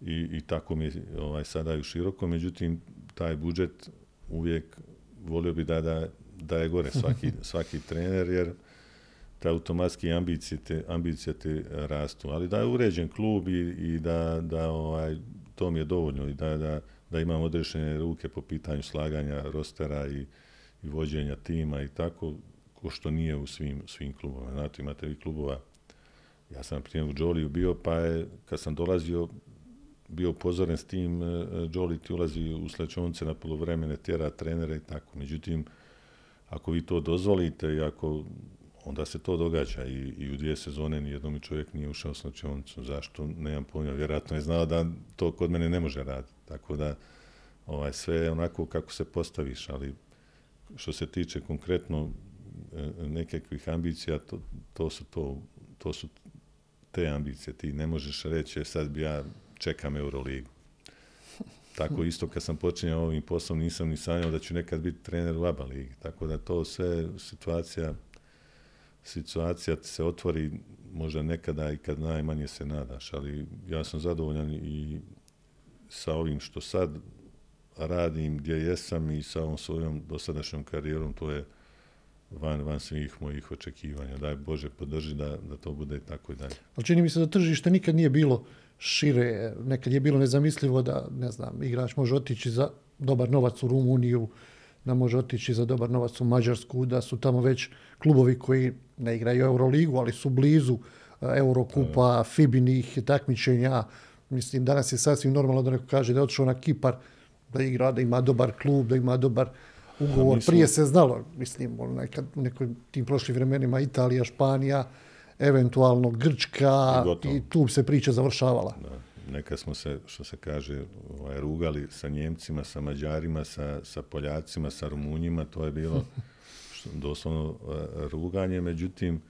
i, i tako mi je ovaj, sada i u širokom, međutim, taj budžet uvijek volio bi da, da, da je gore svaki, svaki trener, jer te automatski ambicije te, ambicije te rastu. Ali da je uređen klub i, i da, da ovaj, to mi je dovoljno i da, da, da imam odrešene ruke po pitanju slaganja rostera i, i vođenja tima i tako, ko što nije u svim, svim klubovima. Znate, imate vi klubova, ja sam primjer u Joliju bio, pa je, kad sam dolazio, bio upozoren s tim, Joli ti ulazi u slećonce na polovremene, tjera trenere i tako. Međutim, ako vi to dozvolite i ako onda se to događa i, i u dvije sezone nijednom čovjek nije ušao s noćeonicu. Zašto? Nemam pojma. Vjerojatno je znao da to kod mene ne može raditi. Tako da ovaj, sve je onako kako se postaviš, ali što se tiče konkretno e, nekakvih ambicija, to, to, su to, to su te ambicije. Ti ne možeš reći, e, sad bi ja čekam Euroligu. Tako isto kad sam počinjao ovim poslom, nisam ni sanjao da ću nekad biti trener u ABA ligi. Tako da to sve situacija situacija se otvori možda nekada i kad najmanje se nadaš, ali ja sam zadovoljan i sa ovim što sad radim, gdje jesam i sa ovom svojom dosadašnjom karijerom, to je van, van svih mojih očekivanja. Daj Bože podrži da, da to bude tako i dalje. Ali čini mi se da tržište nikad nije bilo šire, nekad je bilo nezamislivo da, ne znam, igrač može otići za dobar novac u Rumuniju, da može otići za dobar novac u Mađarsku, da su tamo već klubovi koji ne igraju Euroligu, ali su blizu e, Eurokupa, Fibinih takmičenja. Mislim, danas je sasvim normalno da neko kaže da je otišao na Kipar, da igra, da ima dobar klub, da ima dobar ugovor. Nismo... Prije se znalo, mislim, nekad, nekoj tim prošlim vremenima Italija, Španija, eventualno Grčka i, i tu se priča završavala. Da neka smo se, što se kaže, ovaj, rugali sa Njemcima, sa Mađarima, sa, sa Poljacima, sa Rumunjima, to je bilo što, doslovno uh, ruganje, međutim,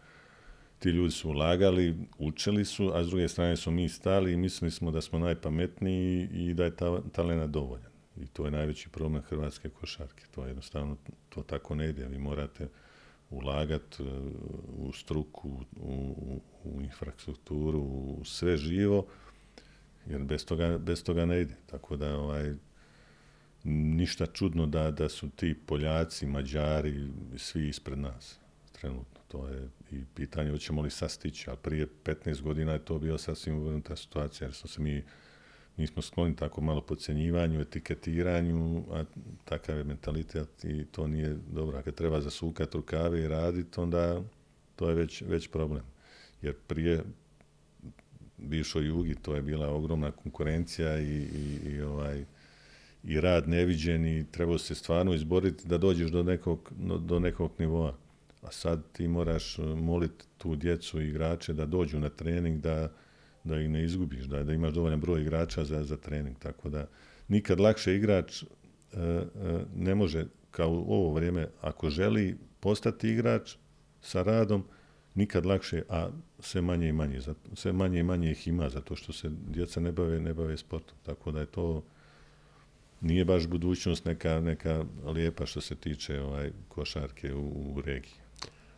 ti ljudi su ulagali, učili su, a s druge strane su mi stali i mislili smo da smo najpametniji i da je ta, talena dovoljan. I to je najveći problem hrvatske košarke. To je jednostavno, to tako ne ide. Vi morate ulagati uh, u struku, u, u, u infrastrukturu, u sve živo, jer bez toga, bez toga ne ide. Tako da ovaj, ništa čudno da, da su ti Poljaci, Mađari, svi ispred nas trenutno. To je i pitanje hoćemo li sad stići, ali prije 15 godina je to bio sasvim uvrnuta situacija, jer smo se mi, mi smo skloni tako malo podcjenjivanju, etiketiranju, a takav je mentalitet i to nije dobro. A kad treba zasukati rukave i raditi, onda to je već, već problem. Jer prije, bivšoj Jugi, to je bila ogromna konkurencija i, i, i ovaj i rad neviđen i trebao se stvarno izboriti da dođeš do nekog, do, nekog nivoa. A sad ti moraš e, moliti tu djecu i igrače da dođu na trening, da, da ih ne izgubiš, da, da imaš dovoljan broj igrača za, za trening. Tako da nikad lakše igrač e, e, ne može kao u ovo vrijeme, ako želi postati igrač sa radom, nikad lakše, a sve manje i manje. Sve manje i manje ih ima, zato što se djeca ne bave, ne bave sportom. Tako da je to nije baš budućnost neka, neka lijepa što se tiče ovaj, košarke u, u regiji.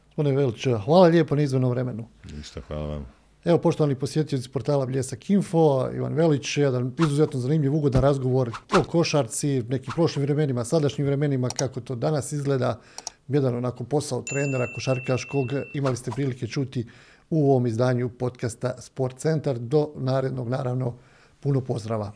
Gospodine Velić, hvala lijepo na izvornom vremenu. Ništa, hvala vam. Evo, poštovani posjetioci portala Bljesak Info, Ivan Velić, jedan izuzetno zanimljiv, ugodan razgovor o košarci, nekim prošlim vremenima, sadašnjim vremenima, kako to danas izgleda, jedan onako posao trenera košarkaškog, imali ste prilike čuti u ovom izdanju podcasta Sport Centar. Do narednog, naravno, puno pozdrava.